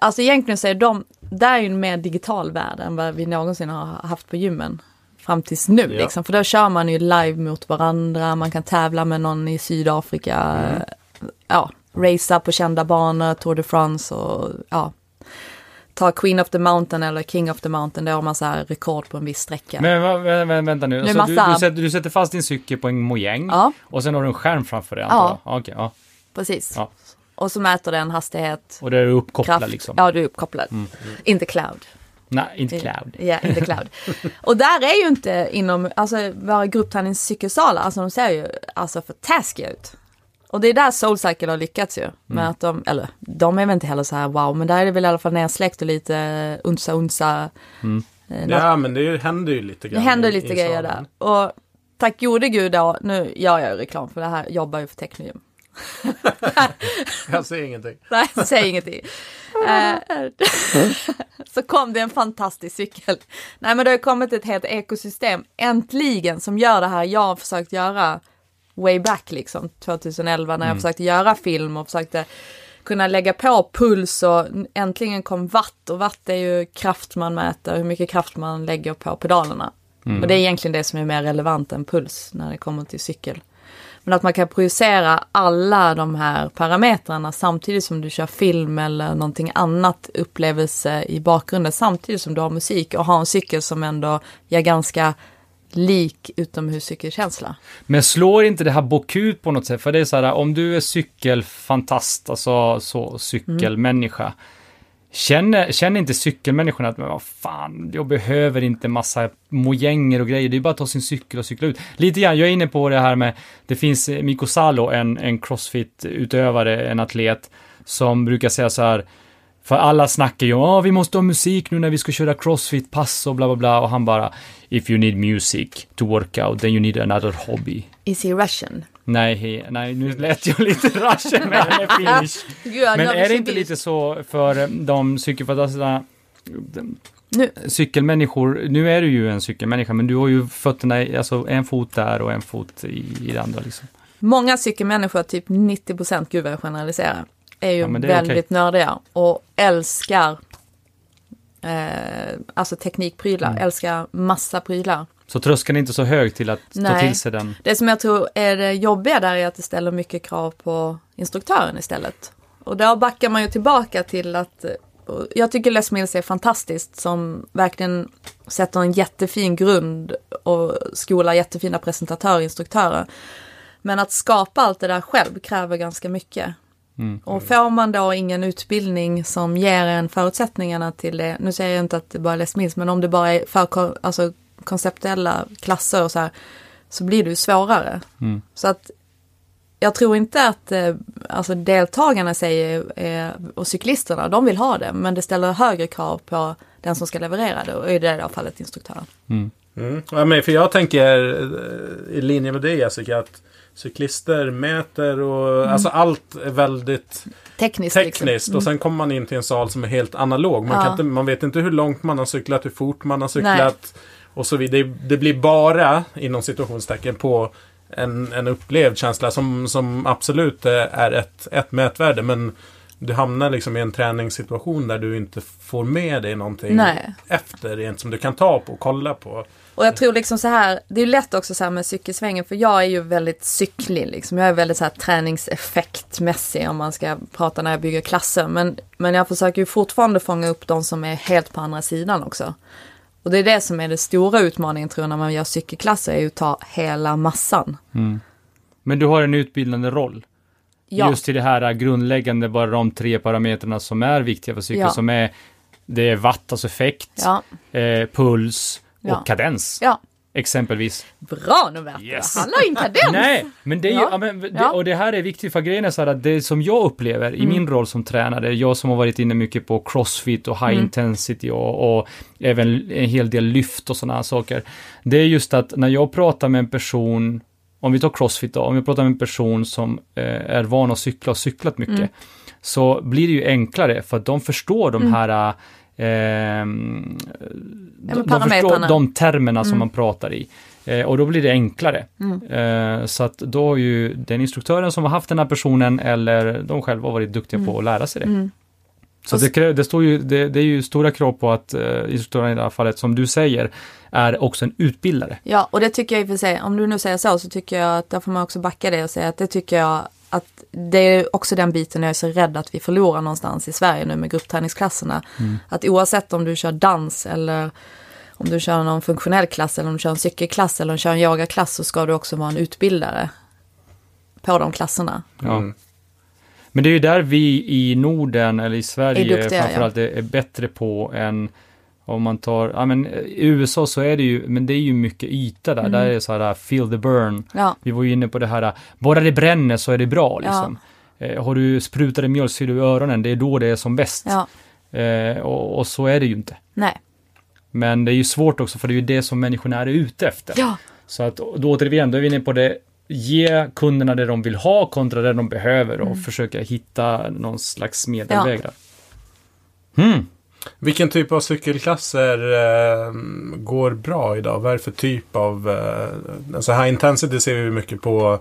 Alltså egentligen så är de, där är ju en mer digital värld än vad vi någonsin har haft på gymmen. Fram tills nu Ja. liksom, för då kör man ju live mot varandra, man kan tävla med någon i Sydafrika, Mm. ja, racea på kända banor, Tour de France och ja. Ta Queen of the Mountain eller King of the Mountain, då har man så här rekord på en viss sträcka. Men vä- vä- vänta nu, alltså, du, massa- du, sätter, du sätter fast din cykel på en mojäng Ja, och sen har du en skärm framför dig antar Ja. jag? Okej, ja. precis. Ja. Och så mäter den hastighet, Och det är uppkopplad kraft. liksom? Ja, du är uppkopplad. Mm. Inte cloud. Nej, inte cloud. Ja, inte cloud. (laughs) och där är ju inte inom, alltså våra gruppträningscykelsalar, alltså de ser ju alltså för taskiga ut. Och det är där Soulcycle har lyckats ju. Med Mm. att de, eller de är väl inte heller så här wow, men där är det väl i alla fall nersläckt och lite unsa unsa. Mm. Eh, Ja, men det händer ju lite det grann. händer i- lite i grejer där. salen. Och tack gode gud då, nu gör jag ju reklam för det här, jobbar ju för Technogym. (laughs) Jag säger ingenting. (laughs) Nej, säg ingenting. (laughs) Eh, så kom det en fantastisk cykel. Nej men det har kommit ett helt ekosystem, äntligen, som gör det här jag har försökt göra way back liksom, 2011 när jag försökte göra film och försökte kunna lägga på puls och äntligen kom watt och watt är ju kraft man mäter, hur mycket kraft man lägger på pedalerna. Och det är egentligen det som är mer relevant än puls när det kommer till cykel. Men att man kan projicera alla de här parametrarna samtidigt som du kör film eller någonting annat upplevelse i bakgrunden samtidigt som du har musik och ha en cykel som ändå ger ganska lik utomhuscykelkänsla. Men slår inte det här bokut på något sätt? För det är så här, om du är cykelfantast, alltså så cykelmänniska. Känner, känner inte cykelmänniskorna att, men vad fan, jag behöver inte massa mojänger och grejer, det är bara att ta sin cykel och cykla ut. Lite grann, jag är inne på det här med, det finns eh, Mikko Salo, en, en crossfit-utövare, en atlet, som brukar säga så här, för alla snackar ju om att vi måste ha musik nu när vi ska köra crossfit-pass och bla bla bla, och han bara, if you need music to work out, then you need another hobby. Is he Russian? Nej, nej, nu lät jag lite Russian med den. Gud, Men är det inte lite så för de psykofantasterna, Nu, cykelmänniskor, nu är du ju en cykelmänniska, men du har ju fötterna, alltså en fot där och en fot i, i det andra liksom. många cykelmänniskor, typ 90 procent, gud vad jag generaliserar, är ju Ja, men är väldigt nördiga och älskar eh, alltså teknikprylar, Mm. älskar massa prylar. Så tröskeln är inte så hög till att ta Nej. till sig den. Det som jag tror är det jobbiga där är att det ställer mycket krav på instruktören istället. Och där backar man ju tillbaka till att och jag tycker Les Mills är fantastiskt som verkligen sätter en jättefin grund och skolar jättefina presentatörer och instruktörer. Men att skapa allt det där själv kräver ganska mycket. Mm. Och får man då ingen utbildning som ger en förutsättningarna till det, nu säger jag inte att det bara är Les Mills, men om det bara är för alltså, konceptuella klasser och så här, så blir det ju svårare. Mm. Så att jag tror inte att eh, alltså deltagarna säger, eh, och cyklisterna, de vill ha det, men det ställer högre krav på den som ska leverera det och i det här fallet instruktören. Mm. Mm. Ja, men för jag tänker eh, i linje med det Jessica att cyklister mäter och alltså allt är väldigt Tekniskt. tekniskt Liksom. och sen kommer man in till en sal som är helt analog. Man, Ja. kan inte, man vet inte hur långt man har cyklat, hur fort man har cyklat och så vidare. Det, blir bara inom situationstecken på en, en upplevd känsla som, som absolut eh, är ett, ett mätvärde men du hamnar liksom i en träningssituation där du inte får med dig någonting Nej. efter rent som du kan ta på och kolla på. Och jag tror liksom så här, det är lätt också så här med cykelsvängen för jag är ju väldigt cyklig liksom. Jag är väldigt så här träningseffektmässig om man ska prata när jag bygger klasser. Men, men jag försöker ju fortfarande fånga upp de som är helt på andra sidan också. Och det är det som är det stora utmaningen tror jag när man gör cykelklasser, är ju att ta hela massan. Men du har en utbildande roll. Ja, Just till det här grundläggande, bara de tre parametrarna som är viktiga för cykel, Ja. som är det är watt, alltså effekt, ja, eh, puls och kadens. ja. Exempelvis. Bra Noverta, Yes. han la in kadens! Nej, men det är ju, Ja. ja. men, det, Ja. och det här är viktigt för grejen är så här att det som jag upplever i Mm. min roll som tränare, jag som har varit inne mycket på crossfit och high Mm. intensity och, och även en hel del lyft och sådana saker. Det är just att när jag pratar med en person, om vi tar crossfit då, om jag pratar med en person som eh, är van att cykla och cyklat mycket, Mm. så blir det ju enklare för att de förstår de här ehm, de, de förstår de termerna Mm. som man pratar i. Eh, och då blir det enklare. Eh, så att då har ju den instruktören som har haft den här personen eller de själva varit duktiga på att lära sig det. Mm. Så det, det, står ju, det, det är ju stora krav på att eh, instruktören i det här fallet, som du säger, är också en utbildare. Ja, och det tycker jag i och för sig, om du nu säger så, så tycker jag att där får man också backa det och säga att det tycker jag att det är också den biten jag är så rädd att vi förlorar någonstans i Sverige nu med gruppträningsklasserna. Att oavsett om du kör dans eller om du kör någon funktionell klass eller om du kör en cykelklass eller om du kör en yogaklass så ska du också vara en utbildare på de klasserna. Ja. Mm. Men det är ju där vi i Norden eller i Sverige Är duktiga, framförallt är, är bättre på än om man tar, ja men i USA så är det ju, men det är ju mycket yta där, där är det så här feel the burn. Ja, Vi var ju inne på det här, bara det bränner så är det bra liksom. Eh, har du sprutade mjölksyra i öronen, det är då det är som bäst. ja, Eh, och, och så är det ju inte. nej, Men det är ju svårt också, för det är ju det som människorna är ute efter. ja, Så att då återigen, då är vi inne på det, ge kunderna det de vill ha kontra det de behöver och försöka hitta någon slags medelväg där. Hmm. Vilken typ av cykelklasser eh, går bra idag? Vad är det för typ av... Eh, alltså high intensity ser vi mycket på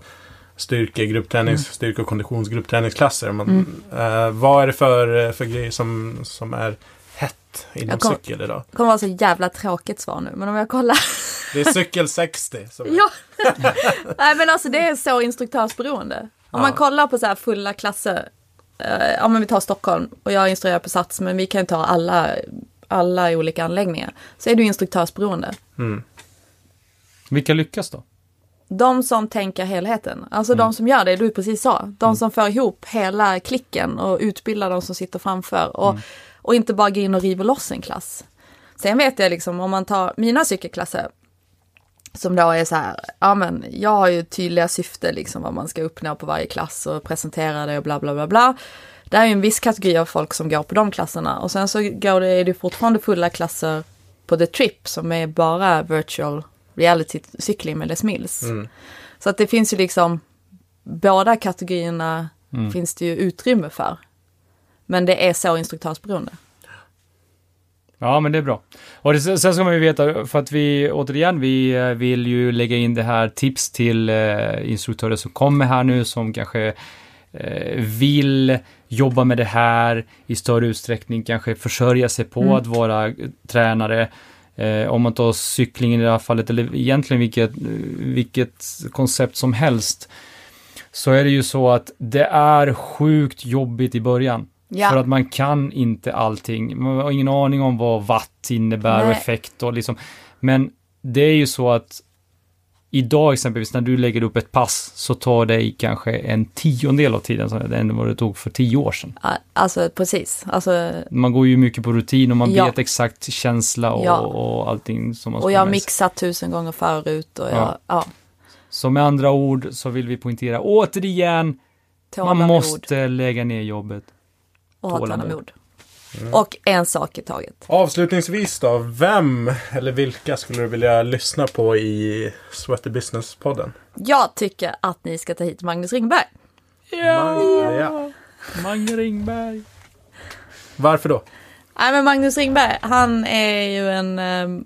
styrke, grupptränings, styrke och konditionsgruppträningsklasser. Men, eh, vad är det för, för grejer som, som är hett inom kom- cykel idag? det kommer vara så jävla tråkigt svar nu, men om jag kollar. Det är cykel 60. (laughs) Som är, Ja, nej men alltså det är så instruktörsberoende. Om man Ja. kollar på så här fulla klasser, eh, ja men vi tar Stockholm och jag instruerar på Sats men vi kan ta alla, alla olika anläggningar. Så är du instruktörsberoende. Mm. Vilka lyckas då? De som tänker helheten, alltså de som gör det du precis sa. De som för ihop hela klicken och utbildar de som sitter framför. Och, och inte bara gå in och riva loss en klass. Sen vet jag liksom om man tar mina cykelklasser. Som då är så här, ja men jag har ju tydliga syfte liksom vad man ska uppnå på varje klass och presentera det och bla bla bla bla. Det är ju en viss kategori av folk som går på de klasserna och sen så går det, är det fortfarande fulla klasser på The Trip som är bara virtual reality cykling med Les Mills. Mm. Så att det finns ju liksom, båda kategorierna Mm. finns det ju utrymme för. Men det är så instruktörsberoende. Ja, men det är bra. Och det, sen ska man ju veta, för att vi, återigen, vi eh, vill ju lägga in det här tips till eh, instruktörer som kommer här nu, som kanske eh, vill jobba med det här i större utsträckning, kanske försörja sig på Mm. att vara eh, tränare. Eh, om man tar cyklingen i det här fallet, eller egentligen vilket, vilket koncept som helst, så är det ju så att det är sjukt jobbigt i början. Ja. För att man kan inte allting. Man har ingen aning om vad watt innebär och Nej. effekt och liksom. Men det är ju så att idag exempelvis när du lägger upp ett pass så tar det kanske en tiondel av tiden än vad det tog för tio år sedan. Alltså precis. Alltså, Man går ju mycket på rutin och man Ja. vet exakt känsla och, Ja. och allting som man och jag har mixat tusen gånger förut och jag, Ja. Så med andra ord så vill vi poängtera återigen, man tålamod måste lägga ner jobbet. Och ha tålamod. tålamod. Och en sak i taget. Avslutningsvis då, vem eller vilka skulle du vilja lyssna på i Sweaty Business-podden? Jag tycker att ni ska ta hit Magnus Ringberg. Mag- ja. Mange Ringberg. Varför då? Nej men Magnus Ringberg, han är ju en, eh,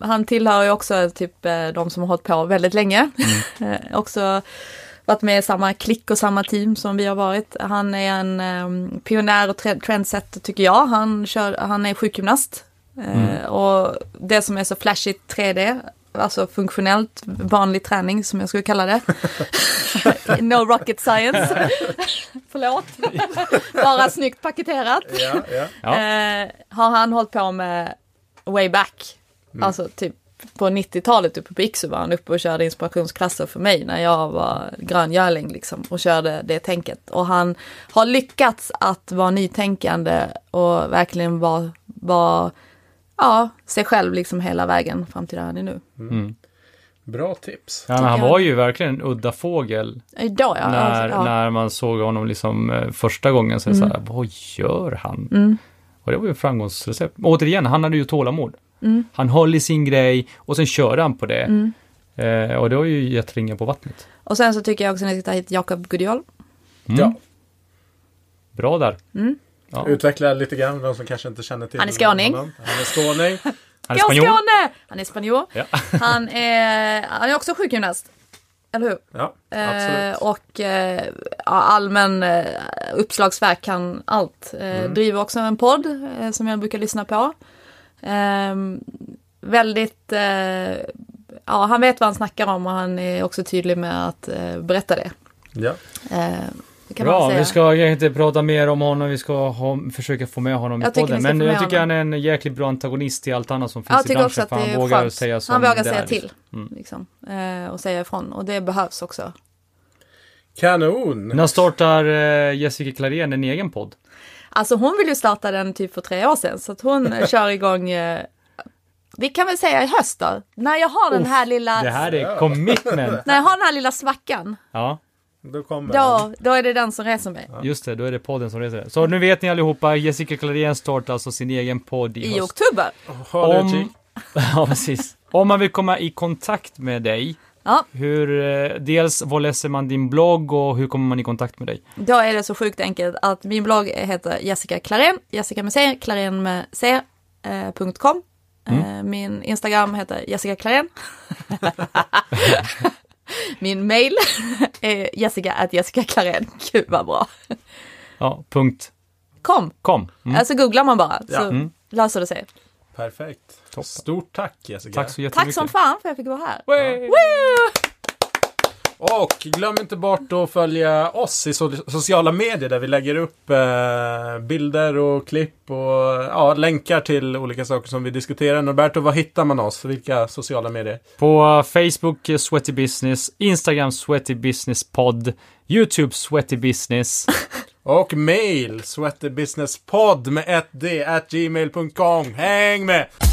han tillhör ju också typ eh, de som har hållit på väldigt länge. Mm. (laughs) Eh, också varit med i samma klick och samma team som vi har varit. Han är en eh, pionjär och tre- trendsetter tycker jag. Han, kör, han är sjukgymnast. Eh, Mm. Och det som är så flashigt 3D, alltså funktionellt, vanlig träning som jag skulle kalla det. (laughs) no rocket science. (laughs) Förlåt. Bara snyggt paketerat. Ja, ja. Ja. Eh, har han hållit på med way back. Alltså typ på 90-talet uppe på Iksu var han uppe och körde inspirationsklasser för mig när jag var gröngöling liksom och körde det tänket. Och han har lyckats att vara nytänkande och verkligen vara, vara ja, sig själv liksom hela vägen fram till där han är nu. Mm. Bra tips. Ja, han var ju verkligen en udda fågel Idag ja. när, ja. när man såg honom liksom eh, första gången. Så, är det så här, vad gör han? Mm. Och det var ju framgångsrecept. Återigen, han hade ju tålamod. Mm. Han höll i sin grej och sen körde han på det. Eh, och det har ju gett ringar på vattnet. Och sen så tycker jag också att ni ska ta hit Jakob Gudiol. Mm. Ja. Bra där. Mm. Ja. Utveckla lite grann, de som kanske inte känner till Han är skåning. honom. Han är skåning. (laughs) Han är spanjor. Skåne! Han är spanjor. Ja. (laughs) Han är, han är också sjukgymnast. Eller hur? Ja, Eh, absolut. och eh, allmän eh, uppslagsverk kan allt. Eh, Mm. Driver också en podd eh, som jag brukar lyssna på. Eh, väldigt, eh, ja han vet vad han snackar om och han är också tydlig med att eh, berätta det. Ja. Eh, det kan man Bra, säga. vi ska kanske inte prata mer om honom, vi ska ha, försöka få med honom Jag i podden. Men jag tycker honom. han är en jäkligt bra antagonist till allt annat som jag finns i tycker också branschen. att För det han är vågar skönt. säga som Han vågar säga är, till. Mm. Liksom, eh, och säga ifrån. Och det behövs också. Kanon! När startar eh, Jessica Klarén en egen podd? Alltså hon vill ju starta den typ för tre år sedan. Så att hon (laughs) kör igång, eh, vi kan väl säga i höst då. När jag har den här lilla, Det här är commitment. när jag har den här lilla svackan. Ja, Då kommer. Då, då är det den som reser mig. just det, då är det podden som reser. Så nu vet ni allihopa, Jessica Klarén startar alltså sin egen podd i, I höst. oktober. Om, (laughs) ja, precis. Om man vill komma i kontakt med dig, Ja, hur, eh, dels var läser man din blogg och hur kommer man i kontakt med dig? då är det så sjukt enkelt att min blogg heter Jessica Klarén, Jessica med C, Klarén med C, eh, punkt .com. Eh, min Instagram heter Jessica Klarén. (laughs) min mail är jessica at Jessica Klarén. Gud vad bra. Ja, punkt Kom, com. Mm. alltså googlar man bara så Ja. Mm. löser det sig. Perfekt. Toppen. Stort tack Jessica. Tack så jättemycket. Tack som fan för att jag fick vara här. Och glöm inte bort att följa oss i so sociala medier där vi lägger upp eh, bilder och klipp och ja, länkar till olika saker som vi diskuterar. Norberto, var hittar man oss? Vilka sociala medier? På Facebook Sweaty Business, Instagram Sweaty Business Podd, YouTube Sweaty Business. (laughs) Och mail sweatybusinesspodd med ett d at gmail.com. Häng med!